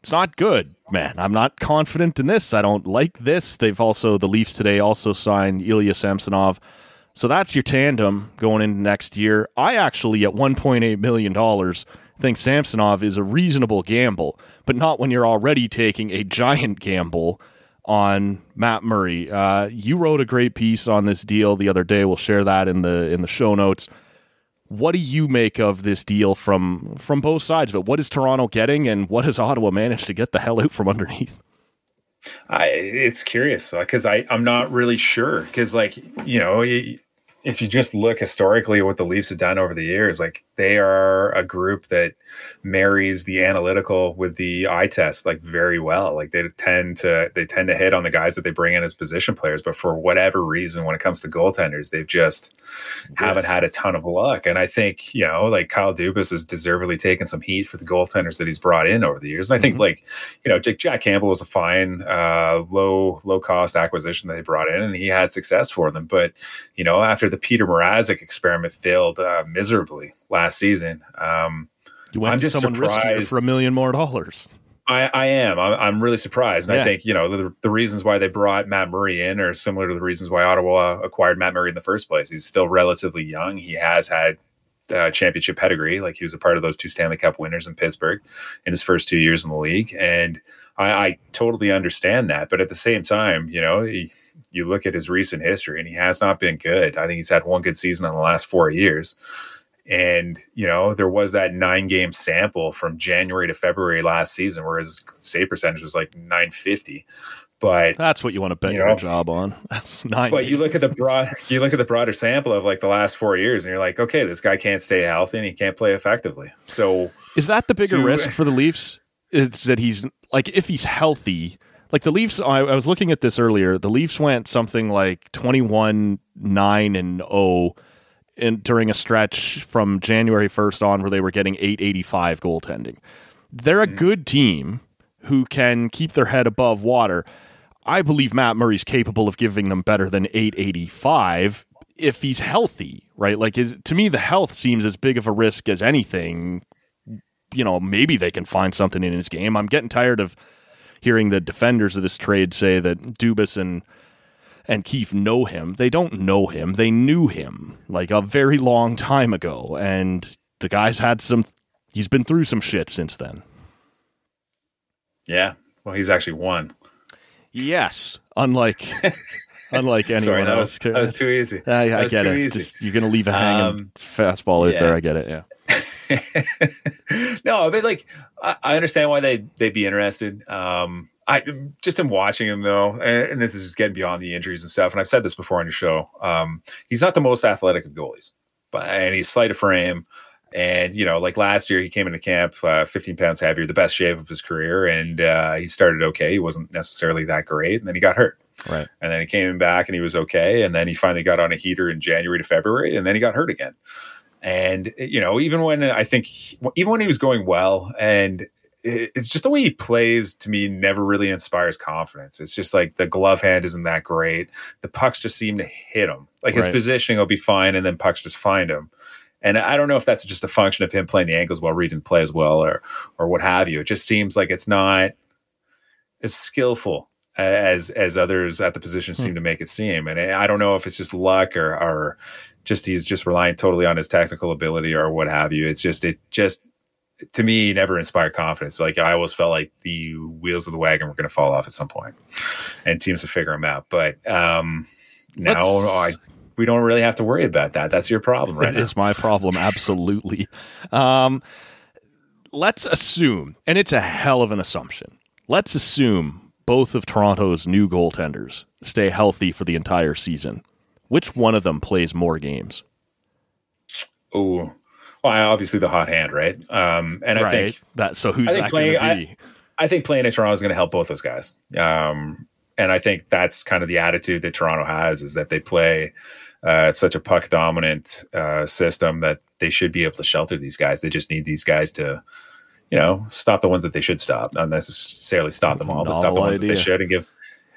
it's not good, man. I'm not confident in this. I don't like this. They've also the Leafs today also signed Ilya Samsonov. So that's your tandem going into next year. I actually at 1.8 million dollars think Samsonov is a reasonable gamble, but not when you're already taking a giant gamble on Matt Murray. Uh, you wrote a great piece on this deal the other day. We'll share that in the in the show notes. What do you make of this deal from from both sides of it? What is Toronto getting, and what has Ottawa managed to get the hell out from underneath? I it's curious because I I'm not really sure because like you know y- if you just look historically at what the Leafs have done over the years, like they are a group that marries the analytical with the eye test like very well. Like they tend to they tend to hit on the guys that they bring in as position players, but for whatever reason, when it comes to goaltenders, they've just haven't had a ton of luck. And I think you know like Kyle Dubas has deservedly taken some heat for the goaltenders that he's brought in over the years. And I think like you know Jack, Jack Campbell was a fine uh, low low cost acquisition that they brought in, and he had success for them. But you know after the Petr Mrazek experiment failed uh, miserably last season. Um, You went I'm to just someone riskier surprised. for a million more dollars. I, I am. I'm, I'm really surprised. And Yeah. I think, you know, the, the reasons why they brought Matt Murray in are similar to the reasons why Ottawa acquired Matt Murray in the first place. He's still relatively young. He has had uh, championship pedigree. Like he was a part of those two Stanley Cup winners in Pittsburgh in his first two years in the league. And I, I totally understand that. But at the same time, you know, he, you look at his recent history and he has not been good. I think he's had one good season in the last four years. And, you know, there was that nine game sample from January to February last season where his save percentage was like 950. But That's what you want to bet You your know? job on. That's nine. but you look at the broad you look at the broader sample of like the last four years and you're like, okay, this guy can't stay healthy and he can't play effectively. So Is that the bigger to- risk for the Leafs? Is that he's like if he's healthy, like the Leafs. I, I was looking at this earlier. The Leafs went something like twenty one nine and zero in during a stretch from January first on, where they were getting eight eighty five goaltending. They're a mm. good team who can keep their head above water. I believe Matt Murray's capable of giving them better than 885 if he's healthy, right? Like is to me the health seems as big of a risk as anything. You know, maybe they can find something in his game. I'm getting tired of hearing the defenders of this trade say that Dubas and and Keefe know him. They don't know him. They knew him like a very long time ago and the guy's had some he's been through some shit since then. yeah, well, he's actually won. Yes, unlike unlike anyone Sorry, that else. was, that was too easy. I, I get it. Just, you're going to leave a hanging Um, fastball out yeah. there. I get it. Yeah. no, but like I, I understand why they they'd be interested. Um, I just am watching him though, and, and this is just getting beyond the injuries and stuff. And I've said this before on your show. Um, he's not the most athletic of goalies, but and he's slight of frame. And you know, like last year, he came into camp uh, 15 pounds heavier, the best shape of his career, and uh, he started okay. He wasn't necessarily that great, and then he got hurt. Right. And then he came back and he was okay. And then he finally got on a heater in January to February, and then he got hurt again. And you know, even when I think, even when he was going well, and it's just the way he plays to me never really inspires confidence. It's just like the glove hand isn't that great. The pucks just seem to hit him. Like his Right. positioning will be fine, and then pucks just find him. And I don't know if that's just a function of him playing the angles well, reading play as well, or or what have you. It just seems like it's not as skillful as as others at the position seem to make it seem. And I don't know if it's just luck or or just he's just relying totally on his technical ability or what have you. It's just it just to me never inspired confidence. Like I always felt like the wheels of the wagon were going to fall off at some point, and teams to figure them out. But um, now I, Let's- we don't really have to worry about that. That's your problem right That is my problem. Absolutely. Um, let's assume, and it's a hell of an assumption. Let's assume both of Toronto's new goaltenders stay healthy for the entire season. Which one of them plays more games? Oh, well, obviously the hot hand, right? Um, and I right. think that. So who's I think that playing- be? I think playing in Toronto is going to help both those guys. Um, and I think that's kind of the attitude that Toronto has is that they play uh, such a puck dominant uh, system that they should be able to shelter these guys. They just need these guys to, you know, stop the ones that they should stop, not necessarily stop them all, but stop the ones that they should and give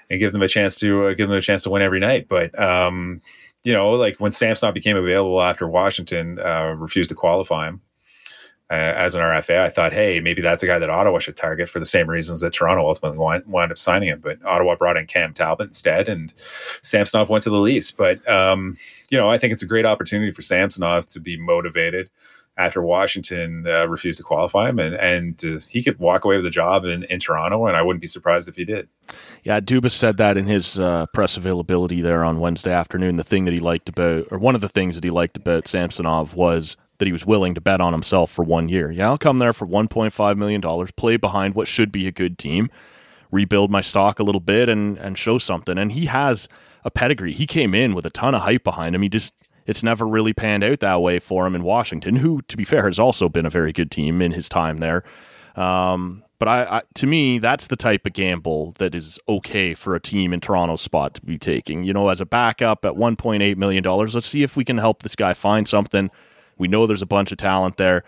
and give them a chance to uh, give them a chance to win every night. But um, you know, like when Samsonov became available after Washington uh, refused to qualify him uh, as an RFA, I thought, hey, maybe that's a guy that Ottawa should target for the same reasons that Toronto ultimately wound, wound up signing him. But Ottawa brought in Cam Talbot instead, and Samsonov went to the Leafs. But um, you know, I think it's a great opportunity for Samsonov to be motivated after Washington uh, refused to qualify him, and and uh, he could walk away with a job in, in Toronto, and I wouldn't be surprised if he did. Yeah, Dubas said that in his uh, press availability there on Wednesday afternoon. The thing that he liked about, or one of the things that he liked about Samsonov was that he was willing to bet on himself for one year. Yeah, I'll come there for $1.5 million, play behind what should be a good team, rebuild my stock a little bit, and, and show something. And he has a pedigree. He came in with a ton of hype behind him. He just, it's never really panned out that way for him in Washington, who, to be fair, has also been a very good team in his time there. Um, but I, I, to me, that's the type of gamble that is okay for a team in Toronto's spot to be taking. You know, as a backup at one point eight million dollars, let's see if we can help this guy find something. We know there's a bunch of talent there.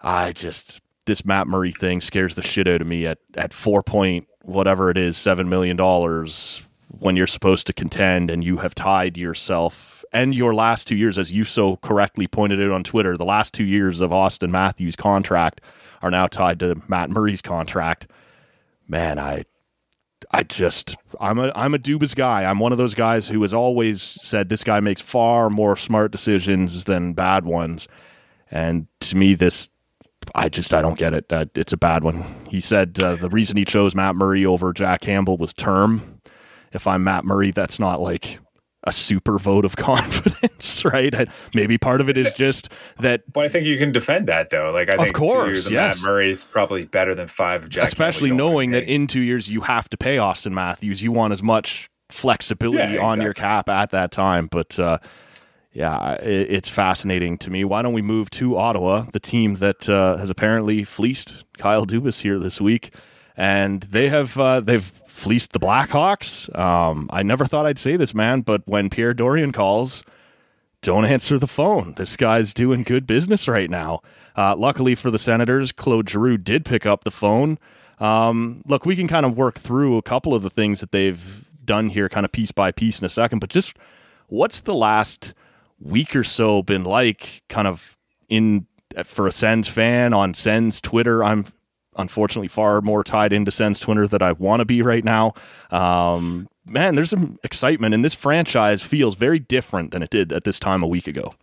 I just this Matt Murray thing scares the shit out of me at at four point whatever it is seven million dollars when you're supposed to contend and you have tied yourself and your last two years, as you so correctly pointed out on Twitter, the last two years of Auston Matthews' contract are now tied to Matt Murray's contract. Man, I I just I'm a I'm a Dubas guy. I'm one of those guys who has always said this guy makes far more smart decisions than bad ones. And to me, this I just I don't get it. Uh, it's a bad one. He said uh, the reason he chose Matt Murray over Jack Campbell was term. If I'm Matt Murray, that's not like a super vote of confidence, right? I, maybe part of it is just that But I think you can defend that though. Like I Of think two course, of yes. Matt Murray is probably better than five Jack. especially Campbell. You don't knowing that in two years you have to pay Auston Matthews. You want as much flexibility Yeah, on your cap at that time. But uh, yeah, it, it's fascinating to me. Why don't we move to Ottawa, the team that uh, has apparently fleeced Kyle Dubas here this week, and they have uh, they've fleeced the Blackhawks. Um, I never thought I'd say this, man, but when Pierre Dorion calls, don't answer the phone. This guy's doing good business right now. Uh, luckily for the Senators, Claude Giroux did pick up the phone. Um, look, we can kind of work through a couple of the things that they've done here, kind of piece by piece in a second. But just what's the last week or so been like, kind of in for a Sens fan on Sens Twitter? I'm unfortunately far more tied into Sens Twitter than I want to be right now. Um, man, there's some excitement, and this franchise feels very different than it did at this time a week ago.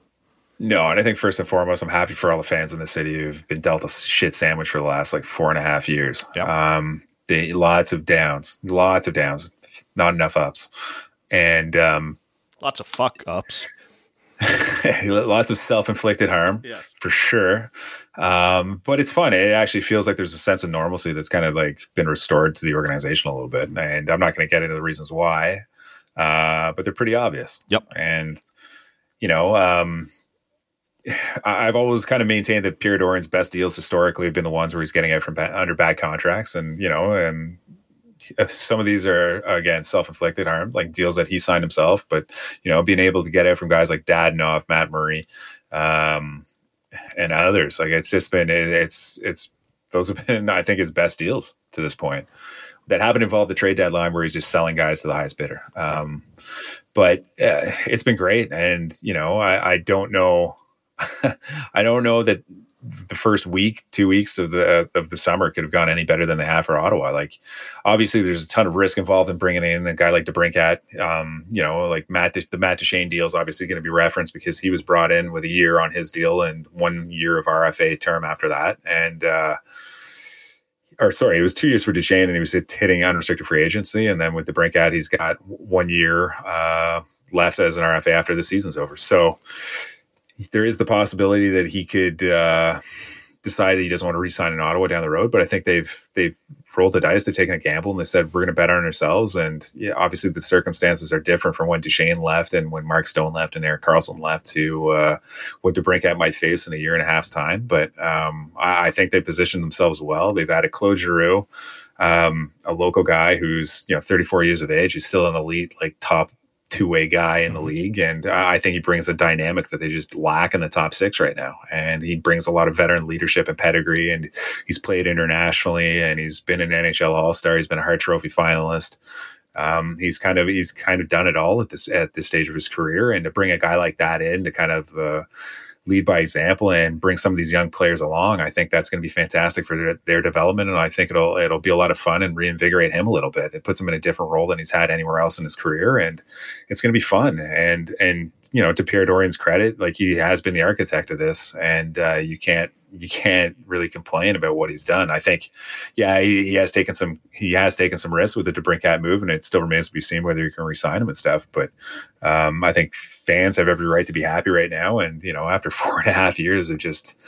No, and I think first and foremost, I'm happy for all the fans in the city who've been dealt a shit sandwich for the last like four and a half years. Yep. Um, they lots of downs, lots of downs, not enough ups, and um, Lots of fuck ups. lots of self-inflicted harm Yes. for sure. Um, but it's fun. It actually feels like there's a sense of normalcy that's kind of like been restored to the organization a little bit. And I'm not going to get into the reasons why, uh, but they're pretty obvious. Yep. And you know, um, I've always kind of maintained that Pierre Dorion's best deals historically have been the ones where he's getting out from ba- under bad contracts, and you know, and some of these are again self-inflicted harm, like deals that he signed himself. But you know, being able to get out from guys like Dadonov, Matt Murray, um, and others, like it's just been it, it's it's those have been I think his best deals to this point. That haven't involved the trade deadline where he's just selling guys to the highest bidder. Um, but uh, it's been great, and you know, I, I don't know, I don't know that the first week, two weeks of the of the summer could have gone any better than they have for Ottawa. Like, obviously, there's a ton of risk involved in bringing in a guy like DeBrincat. Um, you know, like Matt, the Matt Duchene deal is obviously going to be referenced because he was brought in with a year on his deal and one year of RFA term after that, and. uh or sorry, it was two years for Duchene, and he was hitting unrestricted free agency. And then with DeBrincat, he's got one year uh, left as an RFA after the season's over. So there is the possibility that he could uh, decided he doesn't want to re-sign in Ottawa down the road. But I think they've they've rolled the dice, they've taken a gamble, and they said we're going to bet on ourselves. And yeah, obviously the circumstances are different from when Duchene left and when Mark Stone left and Erik Karlsson left to uh, what DeBrincat might face in a year and a half's time. But um, I, I think they positioned themselves well. They've added Claude Giroux, um, a local guy who's you know 34 years of age. He's still an elite like top two way guy in the league. And I think he brings a dynamic that they just lack in the top six right now. And he brings a lot of veteran leadership and pedigree. And he's played internationally and he's been an NHL All Star. He's been a Hart Trophy finalist. Um, he's kind of he's kind of done it all at this at this stage of his career, and to bring a guy like that in to kind of uh, lead by example and bring some of these young players along. I think that's going to be fantastic for their, their, development, and I think it'll it'll be a lot of fun and reinvigorate him a little bit. It puts him in a different role than he's had anywhere else in his career, and it's going to be fun. And and you know, to Pierre Dorion's credit, like he has been the architect of this, and uh, you can't you can't really complain about what he's done. I think, yeah, he, he, has taken some he has taken some risks with the DeBrincat move, and it still remains to be seen whether you can resign him and stuff. But um, I think fans have every right to be happy right now. And you know, after four and a half years of just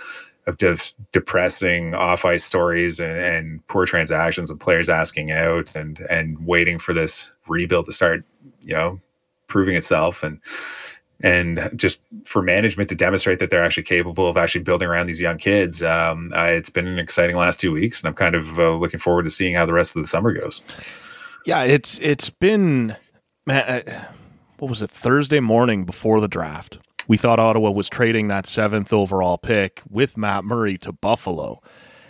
of de- depressing off ice stories and, and poor transactions of players asking out and and waiting for this rebuild to start, you know, proving itself and and just for management to demonstrate that they're actually capable of actually building around these young kids. Um, uh, it's been an exciting last two weeks, and I'm kind of uh, looking forward to seeing how the rest of the summer goes. Yeah, it's it's been man. Uh, what was it? Thursday morning before the draft, we thought Ottawa was trading that seventh overall pick with Matt Murray to Buffalo,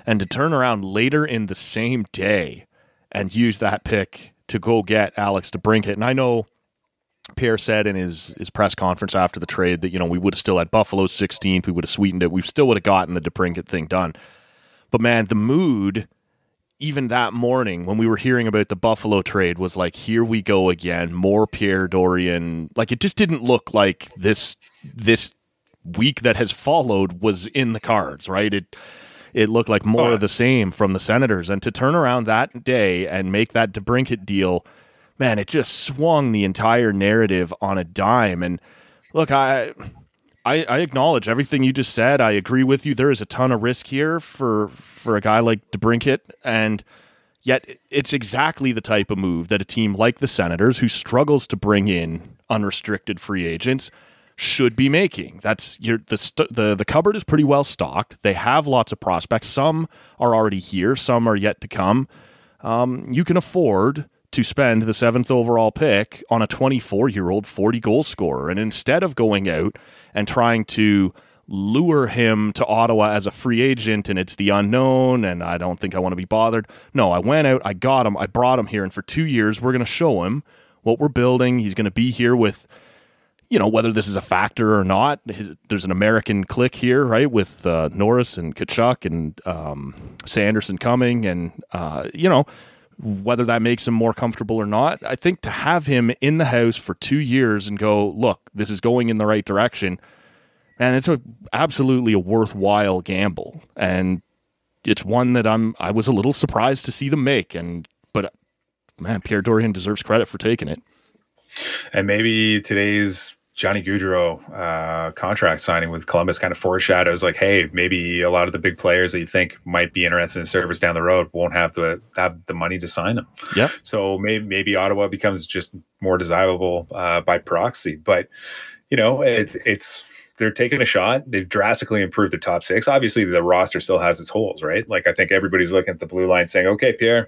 and to turn around later in the same day and use that pick to go get Alex DeBrincat. And I know Pierre said in his, his press conference after the trade that, you know, we would have still had Buffalo's 16th. We would have sweetened it. We still would have gotten the DeBrincat thing done. But man, the mood, even that morning when we were hearing about the Buffalo trade, was like, here we go again. More Pierre Dorion. Like, it just didn't look like this this week that has followed was in the cards, right? It it looked like more oh. of the same from the Senators. And to turn around that day and make that DeBrincat deal – man, it just swung the entire narrative on a dime. And look, I, I, I acknowledge everything you just said. I agree with you. There is a ton of risk here for for a guy like DeBrincat, and yet it's exactly the type of move that a team like the Senators, who struggles to bring in unrestricted free agents, should be making. That's your the st- the the cupboard is pretty well stocked. They have lots of prospects. Some are already here. Some are yet to come. Um, you can afford to spend the seventh overall pick on a 24 year old 40 goal scorer. And instead of going out and trying to lure him to Ottawa as a free agent and it's the unknown and I don't think I want to be bothered. No, I went out, I got him, I brought him here, and for two years we're going to show him what we're building. He's going to be here with. You know whether this is a factor or not. His, there's an American click here, right, with uh, Norris and Tkachuk and um, Sanderson coming, and uh, you know whether that makes him more comfortable or not. I think to have him in the house for two years and go, look, this is going in the right direction, and it's a absolutely a worthwhile gamble, and it's one that I'm I was a little surprised to see them make, and but man, Pierre Dorion deserves credit for taking it. And maybe today's Johnny Gaudreau uh, contract signing with Columbus kind of foreshadows like, hey, maybe a lot of the big players that you think might be interested in service down the road won't have the have the money to sign them. Yeah. So maybe maybe Ottawa becomes just more desirable uh, by proxy. But you know, it, it's they're taking a shot. They've drastically improved the top six. Obviously, the roster still has its holes, right? Like I think everybody's looking at the blue line saying, okay, Pierre,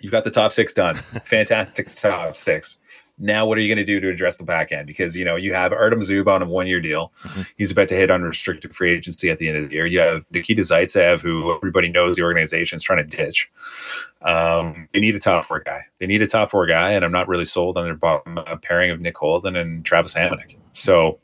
you've got the top six done. Fantastic top six now, what are you going to do to address the back end? Because you know you have Artem Zub on a one-year deal. Mm-hmm. He's about to hit unrestricted free agency at the end of the year. You have Nikita Zaitsev, who everybody knows the organization is trying to ditch. Um, they need a top four guy. They need a top four guy, and I'm not really sold on their bottom uh, pairing of Nick Holden and Travis Hamonic. So,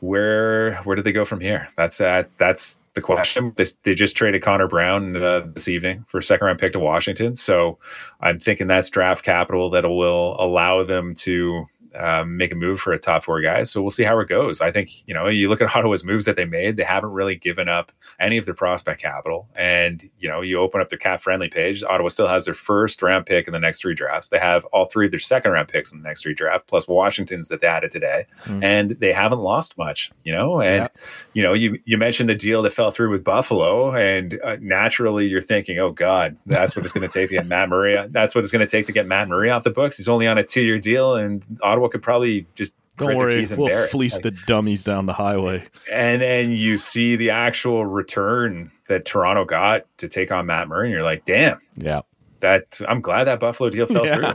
where where do they go from here? That's that. Uh, that's the question. They, they just traded Connor Brown uh, this evening for a second round pick to Washington. So I'm thinking that's draft capital that will allow them to, um, make a move for a top four guy. So we'll see how it goes. I think you know you look at Ottawa's moves that they made; they haven't really given up any of their prospect capital. And you know you open up their cap friendly page, Ottawa still has their first round pick in the next three drafts. They have all three of their second round picks in the next three drafts, plus Washington's that they added today, Mm. and they haven't lost much. You know, and Yeah. you know you you mentioned the deal that fell through with Buffalo, and uh, naturally you're thinking, oh God, that's what it's going to take to get Matt Murray. That's what it's going to take to get Matt Murray off the books. He's only on a two year deal, and Ottawa could probably just Don't worry, teeth and we'll fleece Like, the dummies down the highway. and then you see the actual return that Toronto got to take on Matt Murray, and you're like, damn, Yeah. that I'm glad that Buffalo deal fell Yeah. through.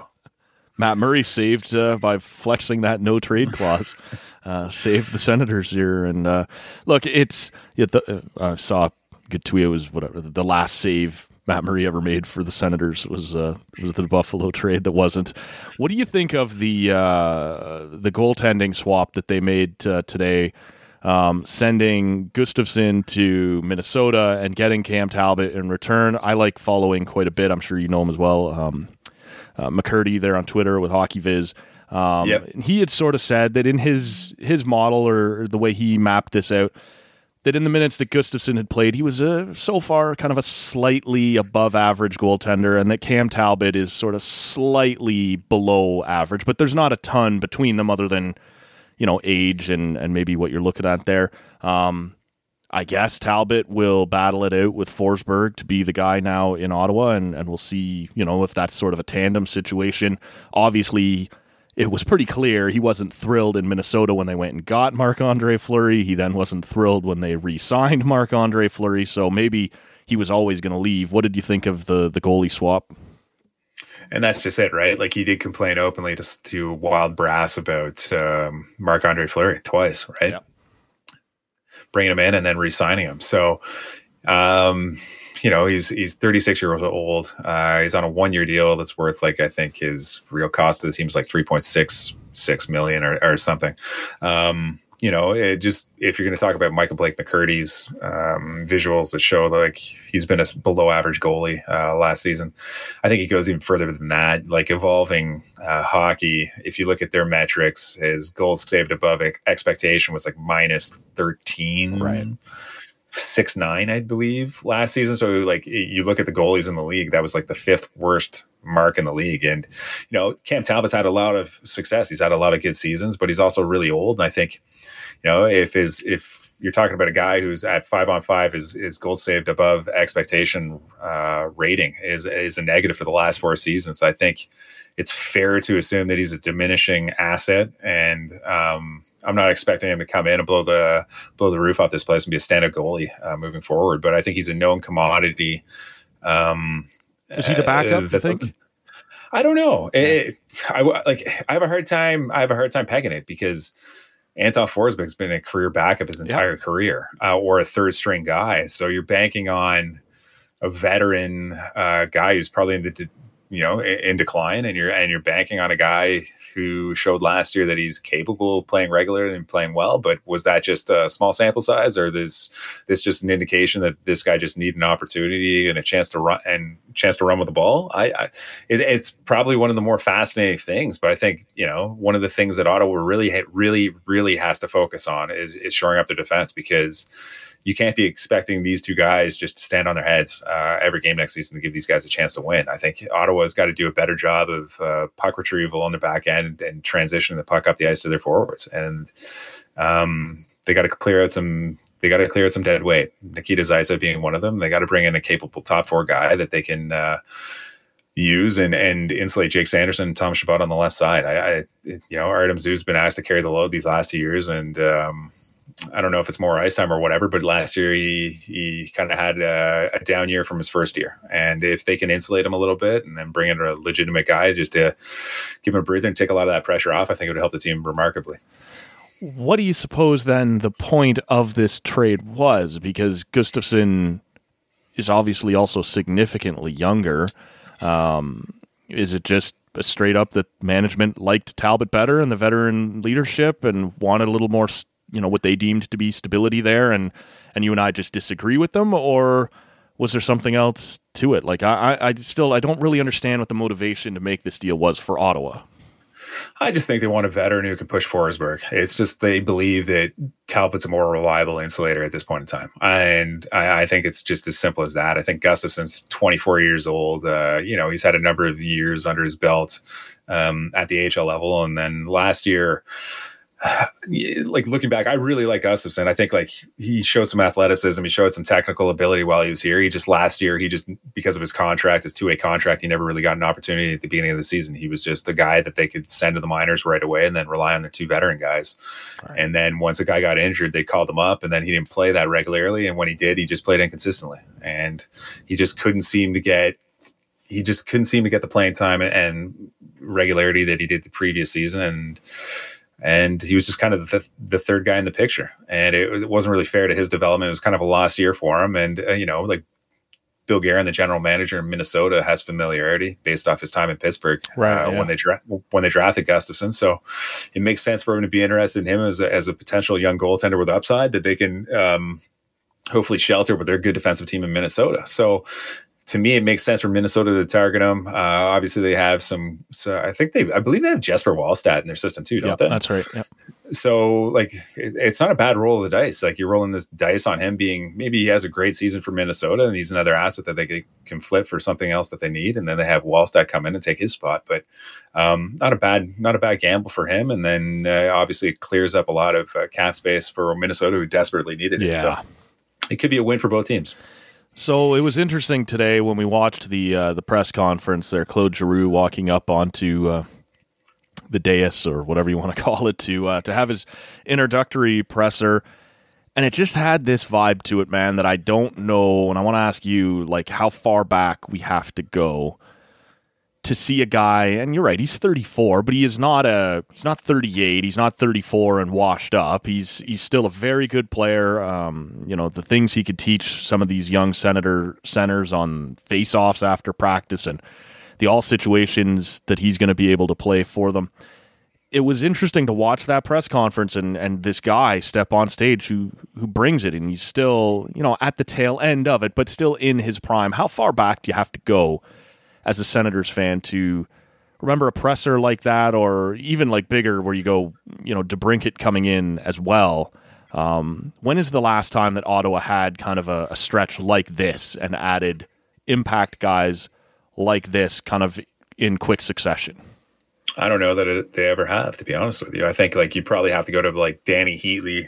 Matt Murray saved uh, by flexing that no trade clause. Uh, saved the Senators here, and uh, look, it's yeah, the, uh, I saw good tweet. It was whatever the last save Matt Murray ever made for the Senators was uh, was the Buffalo trade that wasn't. What do you think of the uh, the goaltending swap that they made uh, today? Um, sending Gustavsson to Minnesota and getting Cam Talbot in return. I like following quite a bit. I'm sure you know him as well. Um, uh, McCurdy there on Twitter with HockeyViz. Um, Yep. He had sort of said that in his his model or the way he mapped this out, that in the minutes that Gustavsson had played, he was a, so far kind of a slightly above average goaltender, and that Cam Talbot is sort of slightly below average, but there's not a ton between them other than you know age and and maybe what you're looking at there. Um, I guess Talbot will battle it out with Forsberg to be the guy now in Ottawa, and, and we'll see, you know, if that's sort of a tandem situation. Obviously, it was pretty clear he wasn't thrilled in Minnesota when they went and got Marc Andre Fleury. He then wasn't thrilled when they re signed Marc Andre Fleury, so maybe he was always going to leave. What did you think of the, the goalie swap? And that's just it, right? Like he did complain openly to, to Wild Brass about um, Marc Andre Fleury twice, right? Yeah. Bringing him in and then re-signing him. So, um, you know, he's he's 36 years old. Uh, he's on a one year deal that's worth like I think his real cost to the team is like 3.66 million or, or something. Um, you know, it just if you're going to talk about Michael Blake McCurdy's um, visuals that show like he's been a below average goalie uh, last season, I think he goes even further than that. Like evolving uh, hockey, if you look at their metrics, his goals saved above expectation was like minus 13. Right. Six nine, I believe, last season. So, like, you look at the goalies in the league, that was like the fifth worst mark in the league. And you know, Cam Talbot's had a lot of success. He's had a lot of good seasons, but he's also really old. And I think, you know, if his if you're talking about a guy who's at five on five, is his goal saved above expectation uh, rating is is a negative for the last four seasons. I think it's fair to assume that he's a diminishing asset, and um, I'm not expecting him to come in and blow the blow the roof off this place and be a stand-up goalie uh, moving forward. But I think he's a known commodity. Um, Is he the uh, backup, you that- think? I don't know. It, I like. I have a hard time. I have a hard time pegging it because Anton Forsberg's been a career backup his entire career, uh, or a third string guy. So you're banking on a veteran uh, guy who's probably in the de- you know in, in decline, and you're and you're banking on a guy who showed last year that he's capable of playing regularly and playing well. But was that just a small sample size, or this this just an indication that this guy just needed an opportunity and a chance to run and chance to run with the ball? I, I it, it's probably one of the more fascinating things. But I think you know one of the things that Ottawa really, really, really has to focus on is, is shoring up their defense because you can't be expecting these two guys just to stand on their heads uh, every game next season to give these guys a chance to win. I think Ottawa's got to do a better job of uh, puck retrieval on the back end and transitioning the puck up the ice to their forwards, and um, they got to clear out some. They got to clear out some dead weight. Nikita Zaitsev being one of them. They got to bring in a capable top four guy that they can. Uh, use and and insulate Jake Sanderson and Tom Chabot on the left side. I, I you know Artem Zub's been asked to carry the load these last two years, and um, I don't know if it's more ice time or whatever. But last year he he kind of had a, a down year from his first year, and if they can insulate him a little bit and then bring in a legitimate guy just to give him a breather and take a lot of that pressure off, I think it would help the team remarkably. What do you suppose then the point of this trade was? Because Gustavsson is obviously also significantly younger. Um, is it just straight up that management liked Talbot better and the veteran leadership and wanted a little more, you know, what they deemed to be stability there, and and you and I just disagree with them, or was there something else to it? Like I, I, still I don't really understand what the motivation to make this deal was for Ottawa. I just think they want a veteran who can push Forsberg. It's just they believe that Talbot's a more reliable insulator at this point in time, and I, I think it's just as simple as that. I think Gustavsson's 24 years old. Uh, you know, he's had a number of years under his belt um, at the AHL level, and then last year like looking back, I really like Gustavsson. I think like he showed some athleticism. He showed some technical ability while he was here. He just last year, he just because of his contract, his two way contract, he never really got an opportunity at the beginning of the season. He was just a guy that they could send to the minors right away and then rely on their two veteran guys. Right. And then once a guy got injured, they called him up, and then he didn't play that regularly. And when he did, he just played inconsistently, and he just couldn't seem to get. He just couldn't seem to get the playing time and regularity that he did the previous season, and and he was just kind of the, the third guy in the picture. And it, it, wasn't really fair to his development. It was kind of a lost year for him. And uh, you know like bill guerin the general manager in minnesota has familiarity based off his time in pittsburgh right, uh, yeah. when they dra- when they drafted gustavsson. So it makes sense for him to be interested in him as a, as a potential young goaltender with upside that they can um, hopefully shelter with their good defensive team in minnesota. So to me, it makes sense for Minnesota to target him. Uh, obviously, they have some. So I think they, I believe they have Jesper Wallstedt in their system too, don't yep, they? That's right. Yep. So, like, it, it's not a bad roll of the dice. Like, you're rolling this dice on him being maybe he has a great season for Minnesota, and he's another asset that they can, can flip for something else that they need, and then they have Wallstedt come in and take his spot. But um, not a bad, not a bad gamble for him. And then uh, obviously it clears up a lot of uh, cap space for Minnesota, who desperately needed it. Yeah. So it could be a win for both teams. So it was interesting today when we watched the uh, the press conference there. Claude Giroux walking up onto uh, the dais or whatever you want to call it to uh, to have his introductory presser, and it just had this vibe to it, man. That I don't know, and I want to ask you like how far back we have to go to see a guy and you're right he's 34 but he is not a he's not 38 he's not 34 and washed up. He's he's still a very good player. Um, you know the things he could teach some of these young senator centers on face-offs after practice and the all situations that he's going to be able to play for them. It was interesting to watch that press conference and and this guy step on stage who who brings it and he's still you know at the tail end of it but still in his prime. How far back do you have to go as a Senators fan to remember a presser like that, or even like bigger, where you go, you know, DeBrincat coming in as well. Um, when is the last time that Ottawa had kind of a, a stretch like this and added impact guys like this, kind of in quick succession? I don't know that it, they ever have, to be honest with you. I think like you probably have to go to like Dany Heatley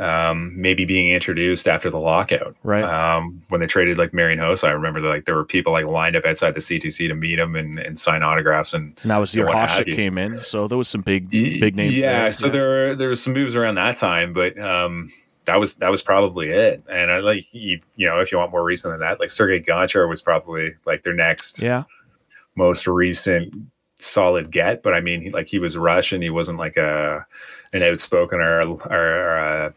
um, maybe being introduced after the lockout. Right. Um, when they traded like Marian Hossa, I remember like there were people like lined up outside the CTC to meet him and, and sign autographs. And, and that was your what Hossa have you. came in, so there was some big big names. Yeah, there. so there were, there was some moves around that time, but um, that was that was probably it. And I like you, you know if you want more recent than that, like Sergei Gonchar was probably like their next yeah most recent solid get. But I mean, he, like he was Russian, he wasn't like a an outspoken or or. Uh,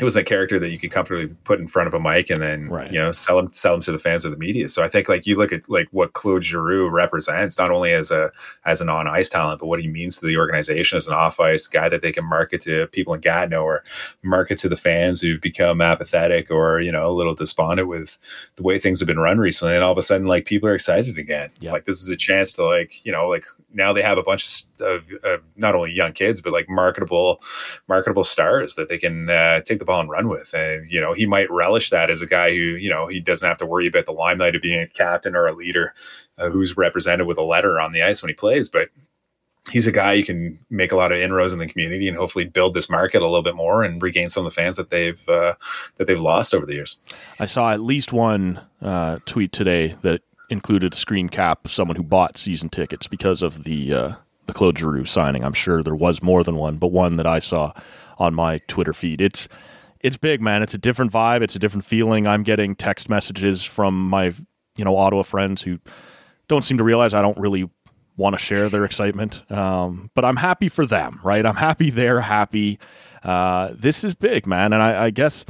it was a character that you could comfortably put in front of a mic and then Right. you know sell them sell them to the fans of the media. So I think like you look at like what Claude Giroux represents not only as a as an on ice talent, but what he means to the organization as an off ice guy that they can market to people in Gatineau or market to the fans who've become apathetic or you know a little despondent with the way things have been run recently. And all of a sudden, like people are excited again. Yeah. Like this is a chance to like you know like now they have a bunch of, not only young kids but like marketable marketable stars that they can uh, take the ball and run with. And, you know, he might relish that as a guy who, you know, he doesn't have to worry about the limelight of being a captain or a leader uh, who's represented with a letter on the ice when he plays. But he's a guy you can make a lot of inroads in the community and hopefully build this market a little bit more and regain some of the fans that they've uh, that they've lost over the years. I saw at least one uh, tweet today that included a screen cap of someone who bought season tickets because of the uh, the Claude Giroux signing. I'm sure there was more than one, but one that I saw on my Twitter feed. It's it's big, man. It's a different vibe. It's a different feeling. I'm getting text messages from my you know Ottawa friends who don't seem to realize I don't really want to share their excitement. Um, but I'm happy for them, right? I'm happy they're happy. Uh, this is big, man. And I, I guess,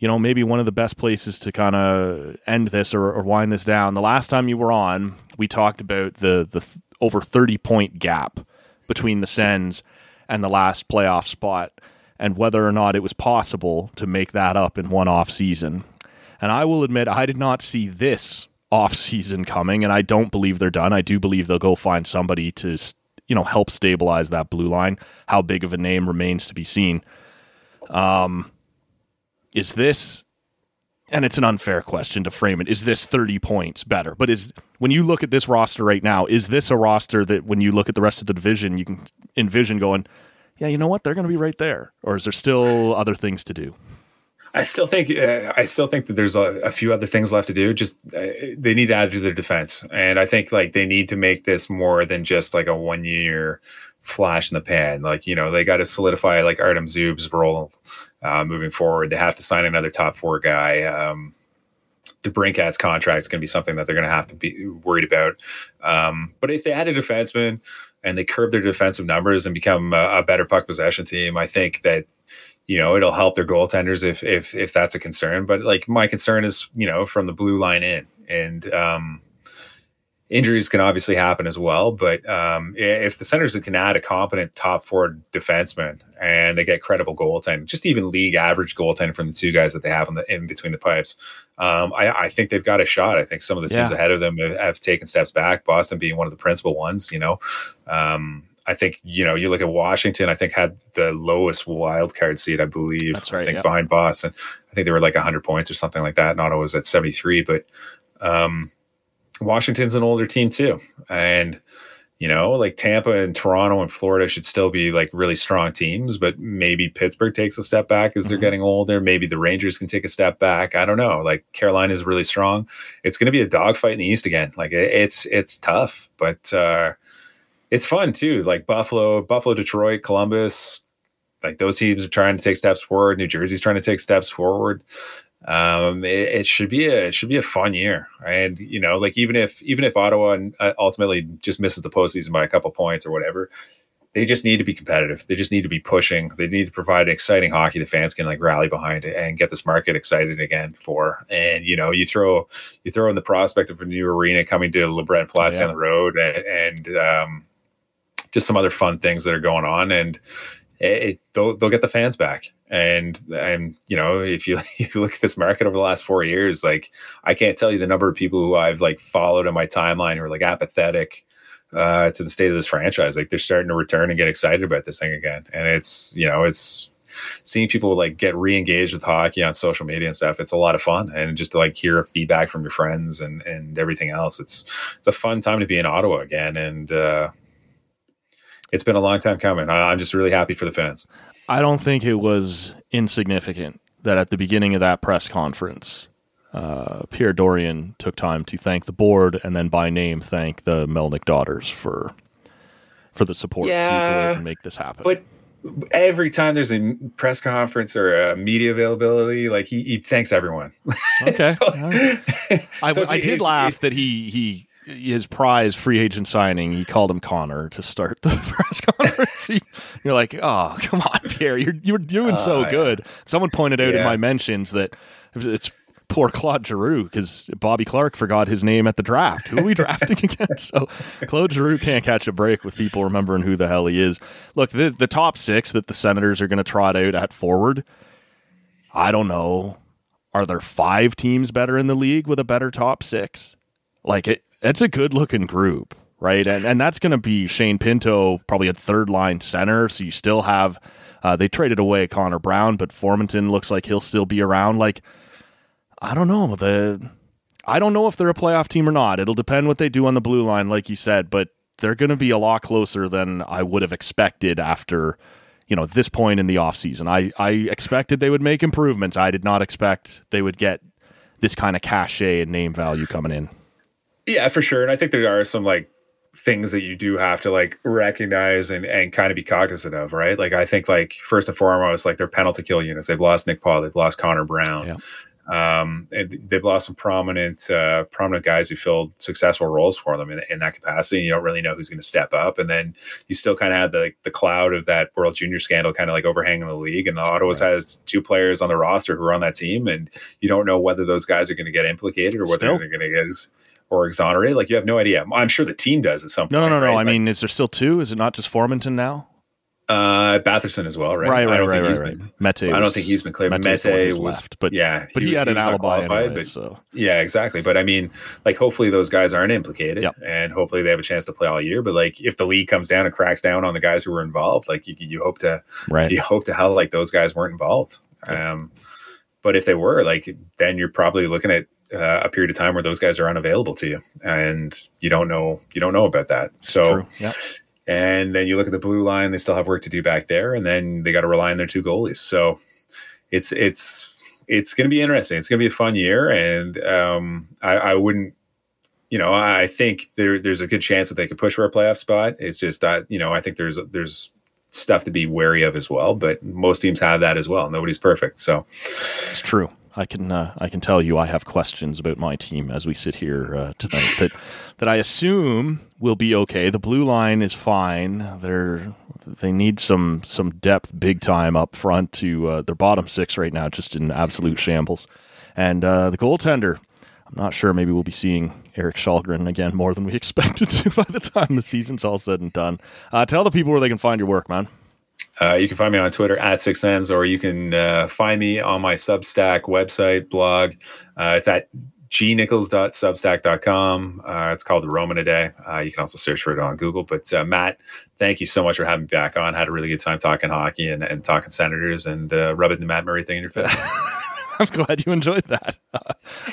you know, maybe one of the best places to kind of end this or, or wind this down. The last time you were on, we talked about the, the th- over 30 point gap between the Sens and the last playoff spot and whether or not it was possible to make that up in one off season. And I will admit, I did not see this off season coming, and I don't believe they're done. I do believe they'll go find somebody to, you know help stabilize that blue line. How big of a name remains to be seen. Um, is this? And it's an unfair question to frame it. Is this 30 points better? But is when you look at this roster right now, is this a roster that when you look at the rest of the division, you can envision going, yeah, you know what, they're going to be right there, or is there still other things to do? I still think uh, I still think that there's a, a, few other things left to do. Just uh, they need to add to their defense, and I think like they need to make this more than just like a one year flash in the pan. Like you know they got to solidify like Artem Zub's role uh, moving forward. They have to sign another top four guy. Um, DeBrincat's contract is going to be something that they're going to have to be worried about. Um, but if they add a defenseman and they curb their defensive numbers and become a, a better puck possession team, I think that you know it'll help their goaltenders if if if that's a concern. But like my concern is you know from the blue line in and um, injuries can obviously happen as well. But um, if the Senators can add a competent top four defenseman and they get credible goaltending, just even league average goaltending from the two guys that they have in the in between the pipes, um, I, I, think they've got a shot. I think some of the teams yeah. ahead of them have, have, taken steps back. Boston being one of the principal ones. You know. Um, I think you know you look at Washington. I think had the lowest wild card seed, I believe. That's right. I think yeah. behind Boston. I think they were like 100 points or something like that. And Ottawa was at 73. But um, Washington's an older team too, and you know, like Tampa and Toronto and Florida should still be like really strong teams, but maybe Pittsburgh takes a step back as they're mm-hmm. getting older. Maybe the Rangers can take a step back. I don't know. Like Carolina is really strong. It's going to be a dogfight in the East again. Like it's it's tough, but. uh it's fun too. Like Buffalo, Buffalo, Detroit, Columbus, like those teams are trying to take steps forward. New Jersey's trying to take steps forward. Um, it, it, should be a it should be a fun year, and you know, like even if even if Ottawa uh, ultimately just misses the postseason by a couple points or whatever, they just need to be competitive. They just need to be pushing. They need to provide exciting hockey the fans can like rally behind it and get this market excited again for. And you know, you throw you throw in the prospect of a new arena coming to LeBreton Flats yeah. down the road, and, and um, just some other fun things that are going on, and it, they'll they'll get the fans back. And and you know if you if you look at this market over the last four years, like I can't tell you the number of people who I've like followed in my timeline who are like apathetic uh, to the state of this franchise. Like they're starting to return and get excited about this thing again. And it's you know it's seeing people like get re-engaged with hockey on social media and stuff it's a lot of fun and just to like hear feedback from your friends and and everything else it's it's a fun time to be in ottawa again and uh it's been a long time coming. I'm just really happy for the fans. I don't think it was insignificant that at the beginning of that press conference, uh, Pierre Dorion took time to thank the board and then by name thank the Melnyk daughters for for the support yeah, to make this happen. But every time there's a press conference or a media availability, like he, he thanks everyone. Okay, so, I, so I did if, laugh if, that he he his prize free agent signing, he called him Connor to start the press conference. He, you're like, oh, come on, Pierre, you're you're doing uh, so good. Someone pointed out yeah. in my mentions that it's poor Claude Giroux because Bobby Clarke forgot his name at the draft. Who are we drafting against? So Claude Giroux can't catch a break with people remembering who the hell he is. Look, the the top six that the Senators are going to trot out at forward. I don't know. Are there five teams better in the league with a better top six? Like it, it's a good looking group, right? And and that's going to be Shane Pinto, probably a third line center. So you still have uh, they traded away Connor Brown, but Formenton looks like he'll still be around. Like I don't know the. I don't know if they're a playoff team or not. It'll depend what they do on the blue line, like you said, but they're going to be a lot closer than I would have expected after, you know, this point in the offseason. I, I expected they would make improvements. I did not expect they would get this kind of cachet and name value coming in. Yeah, for sure. And I think there are some like things that you do have to like recognize and, and kind of be cognizant of, right? Like I think like first and foremost, like their penalty kill units. They've lost Nick Paul, they've lost Connor Brown. Yeah. Um, and they've lost some prominent, uh, prominent guys who filled successful roles for them in, in that capacity. And you don't really know who's going to step up, and then you still kind of had the the cloud of that World Junior scandal kind of like overhanging the league. And the Ottawa right. has two players on the roster who are on that team, and you don't know whether those guys are going to get implicated or whether still. they're going to get or exonerate? Like you have no idea. I'm sure the team does at some no, point. No, no, no, right? I like, mean, is there still two? Is it not just Formenton now? Uh, Batherson as well, right? Right, I right, don't right, think right, he's right. been- Mete I don't was- think he's been cleared. Mete Mete was the one who's was left, but yeah, but he, had an alibi anyway, but so yeah, exactly. But I mean, like, hopefully those guys aren't implicated, Yep. and hopefully they have a chance to play all year. But like, if the league comes down and cracks down on the guys who were involved, like, you, you hope to right. you hope to hell like those guys weren't involved. Um, but if they were, like, then you're probably looking at uh, a period of time where those guys are unavailable to you, and you don't know you don't know about that. So. Yeah. And then you look at the blue line; they still have work to do back there, and then they got to rely on their two goalies. So it's it's it's going to be interesting. It's going to be a fun year, and um, I, I wouldn't, you know, I think there there's a good chance that they could push for a playoff spot. It's just that you know I think there's there's stuff to be wary of as well. But most teams have that as well. Nobody's perfect, so It's true. I can uh, I can tell you I have questions about my team as we sit here uh, tonight that that I assume will be okay. The blue line is fine. They're they need some some depth big time up front to uh, their bottom six right now just in absolute shambles. And uh, the goaltender, I'm not sure. Maybe we'll be seeing Erik Kallgren again more than we expected to by the time the season's all said and done. Uh, tell the people where they can find your work, man. Uh, you can find me on Twitter at Six Ends, or you can uh, find me on my Substack website blog. Uh, it's at gnichols.substack.com. Uh, it's called The Roman a Day. Uh, you can also search for it on Google. But uh, Matt, thank you so much for having me back on. Had a really good time talking hockey and, and talking Senators and uh, rubbing the Matt Murray thing in your face. I'm glad you enjoyed that.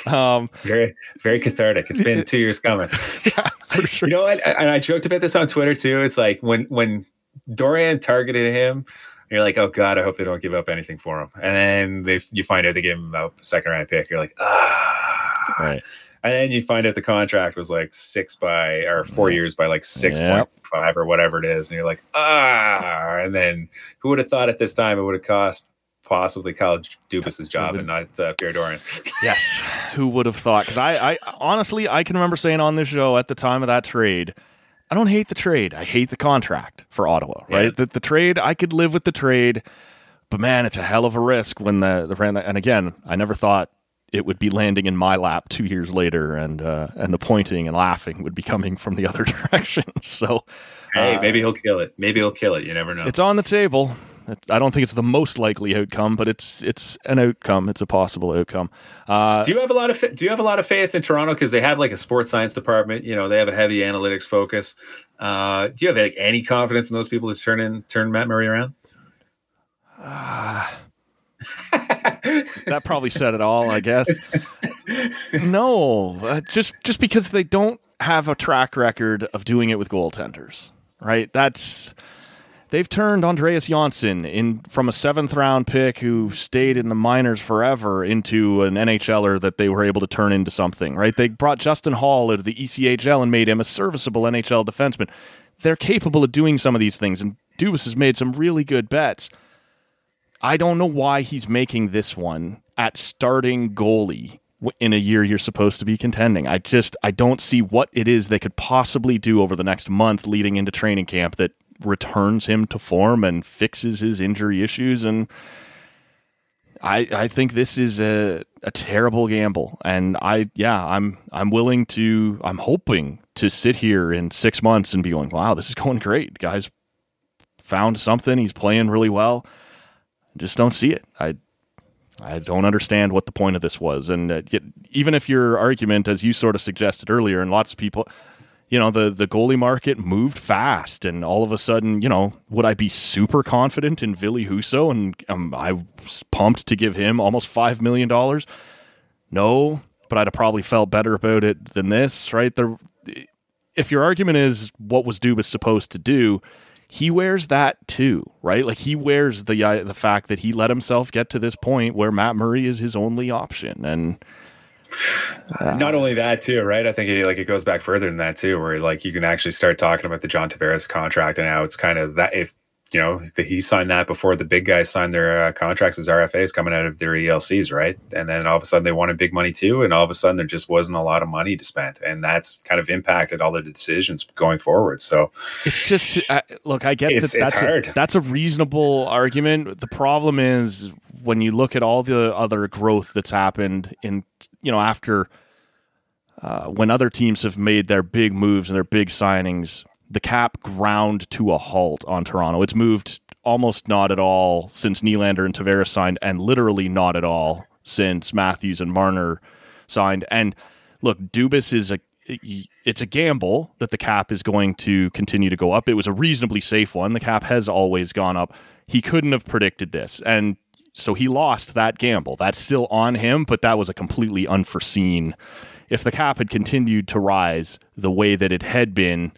um, very, very cathartic. It's been two years coming. for sure. You know what? And I joked about this on Twitter too. It's like when when Dorion targeted him, you're like, oh god, I hope they don't give up anything for him. And then they you find out they gave him a second round pick. You're like, ah. Right. And then you find out the contract was like six by or four years by like six point Yep. five or whatever it is, and you're like, ah. And then who would have thought at this time it would have cost possibly Kyle Dubas's job and not uh, Pierre Dorion? Yes. Who would have thought? Because I, I honestly, I can remember saying on this show at the time of that trade, I don't hate the trade. I hate the contract for Ottawa. Right. Yeah. The, the trade, I could live with the trade, but man, it's a hell of a risk when the the brand. And again, I never thought it would be landing in my lap two years later, and uh, and the pointing and laughing would be coming from the other direction. So Hey, uh, maybe he'll kill it. Maybe he'll kill it. You never know. it's on the table. I don't think it's the most likely outcome, but it's it's an outcome. It's a possible outcome. Uh, do you have a lot of do you have a lot of faith in Toronto because they have like a sports science department? You know, they have a heavy analytics focus. Uh, do you have like any confidence in those people to turn in turn Matt Murray around? that probably said it all, I guess. no, uh, just just because they don't have a track record of doing it with goaltenders, right? That's they've turned Andreas Johnsson in from a seventh round pick who stayed in the minors forever into an NHLer that they were able to turn into something, right? They brought Justin Holl out of the ECHL and made him a serviceable NHL defenseman. They're capable of doing some of these things, and Dubas has made some really good bets. I don't know why he's making this one at starting goalie in a year you're supposed to be contending. I just I don't see what it is they could possibly do over the next month leading into training camp that returns him to form and fixes his injury issues and I I think this is a a terrible gamble and I yeah, I'm I'm willing to I'm hoping to sit here in 6 months and be going, "Wow, this is going great. Guys found something. He's playing really well." just don't see it. I I don't understand what the point of this was, and uh, even if your argument, as you sort of suggested earlier, and lots of people, you know, the the goalie market moved fast, and all of a sudden, you know, would I be super confident in Ville Husso, and um, I was pumped to give him almost five million dollars? No, but I'd have probably felt better about it than this, right? The if your argument is what was Dubas supposed to do, he wears that too, right? Like he wears the uh, the fact that he let himself get to this point where Matt Murray is his only option, and Not only that too, right? I think it, like it goes back further than that too, where like you can actually start talking about the John Tavares contract, and how it's kind of that if you know that he signed that before the big guys signed their uh, contracts as RFAs coming out of their ELCs, right? And then all of a sudden they wanted big money too, and all of a sudden there just wasn't a lot of money to spend, and that's kind of impacted all the decisions going forward. So it's just uh, look. I get It's- that it's that's hard. A, that's a reasonable argument. The problem is when you look at all the other growth that's happened in you know after uh, when other teams have made their big moves and their big signings, the cap ground to a halt on Toronto. It's moved almost not at all since Nylander and Tavares signed, and literally not at all since Matthews and Marner signed. And look, Dubas is a it's a gamble that the cap is going to continue to go up. It was a reasonably safe one. The cap has always gone up. He couldn't have predicted this. And so he lost that gamble. That's still on him, but that was a completely unforeseen. If the cap had continued to rise the way that it had been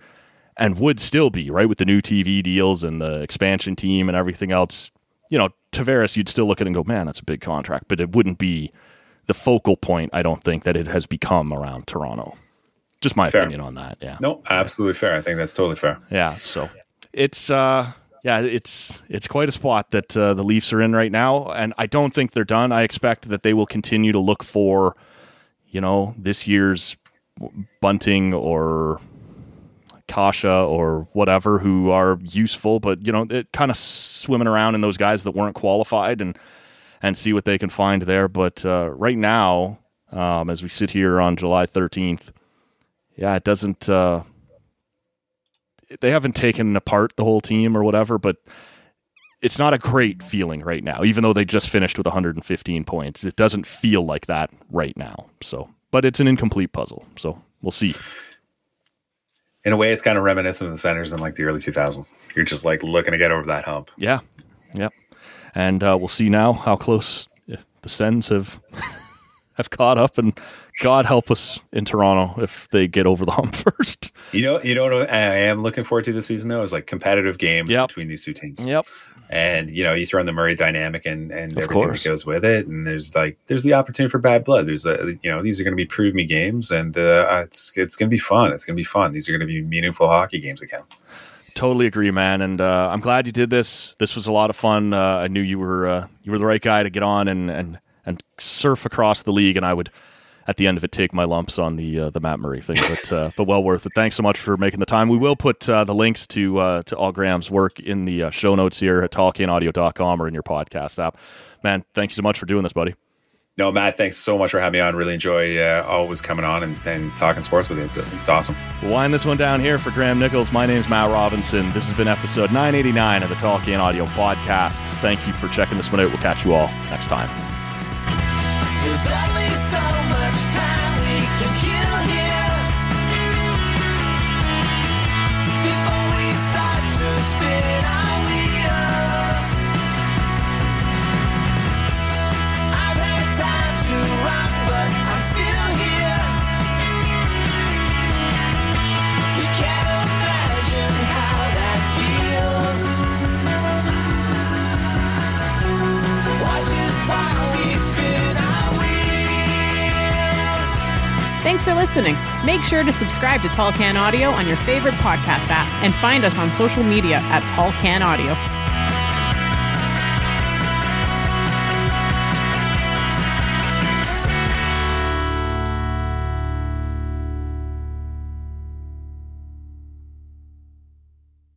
and would still be, right, with the new TV deals and the expansion team and everything else, you know, Tavares, you'd still look at it and go, man, that's a big contract, but it wouldn't be the focal point, I don't think, that it has become around Toronto. Just my Fair. opinion on that. Yeah. No, absolutely fair. I think that's totally fair. Yeah. So it's uh yeah, it's it's quite a spot that uh, the Leafs are in right now, and I don't think they're done. I expect that they will continue to look for, you know, this year's Bunting or Kase or whatever who are useful, but you know, it kind of swimming around in those guys that weren't qualified and and see what they can find there. But uh, right now, um, as we sit here on July thirteenth, yeah, it doesn't. Uh, they haven't taken apart the whole team or whatever, but it's not a great feeling right now. Even though they just finished with 115 points, it doesn't feel like that right now. So, but it's an incomplete puzzle. So we'll see. In a way, it's kind of reminiscent of the centers in like the early 2000s. You're just like looking to get over that hump. Yeah, yep. And uh, we'll see now how close uh, the Sens have have caught up, and God help us in Toronto if they get over the hump first. You know, you know what I am looking forward to this season though is like competitive games Yep. between these two teams. Yep. And you know, you throw in the Murray dynamic and and Of everything course. that goes with it, and there's like there's the opportunity for bad blood. There's a you know these are going to be prove me games, and uh, it's it's going to be fun. It's going to be fun. These are going to be meaningful hockey games again. Totally agree, man, and uh, I'm glad you did this. This was a lot of fun. Uh, I knew you were uh, you were the right guy to get on and and and surf across the league, and I would at the end of it take my lumps on the uh, the Matt Murray thing, but uh, but well worth it. Thanks so much for making the time. We will put uh, the links to uh, to all Graham's work in the uh, show notes here at tallcanaudio.com or in your podcast app. Man, thank you so much for doing this, buddy. No, Matt, thanks so much for having me on. Really enjoy uh, always coming on and, and talking sports with you. It's, it's awesome. We'll wind this one down here for Graham Nichols. My name's Matt Robinson. This has been episode 989 of the Tall Can Audio podcast. Thank you for checking this one out. We'll catch you all next time. There's only so Thanks for listening. Make sure to subscribe to Tall Can Audio on your favorite podcast app and find us on social media at Tall Can Audio.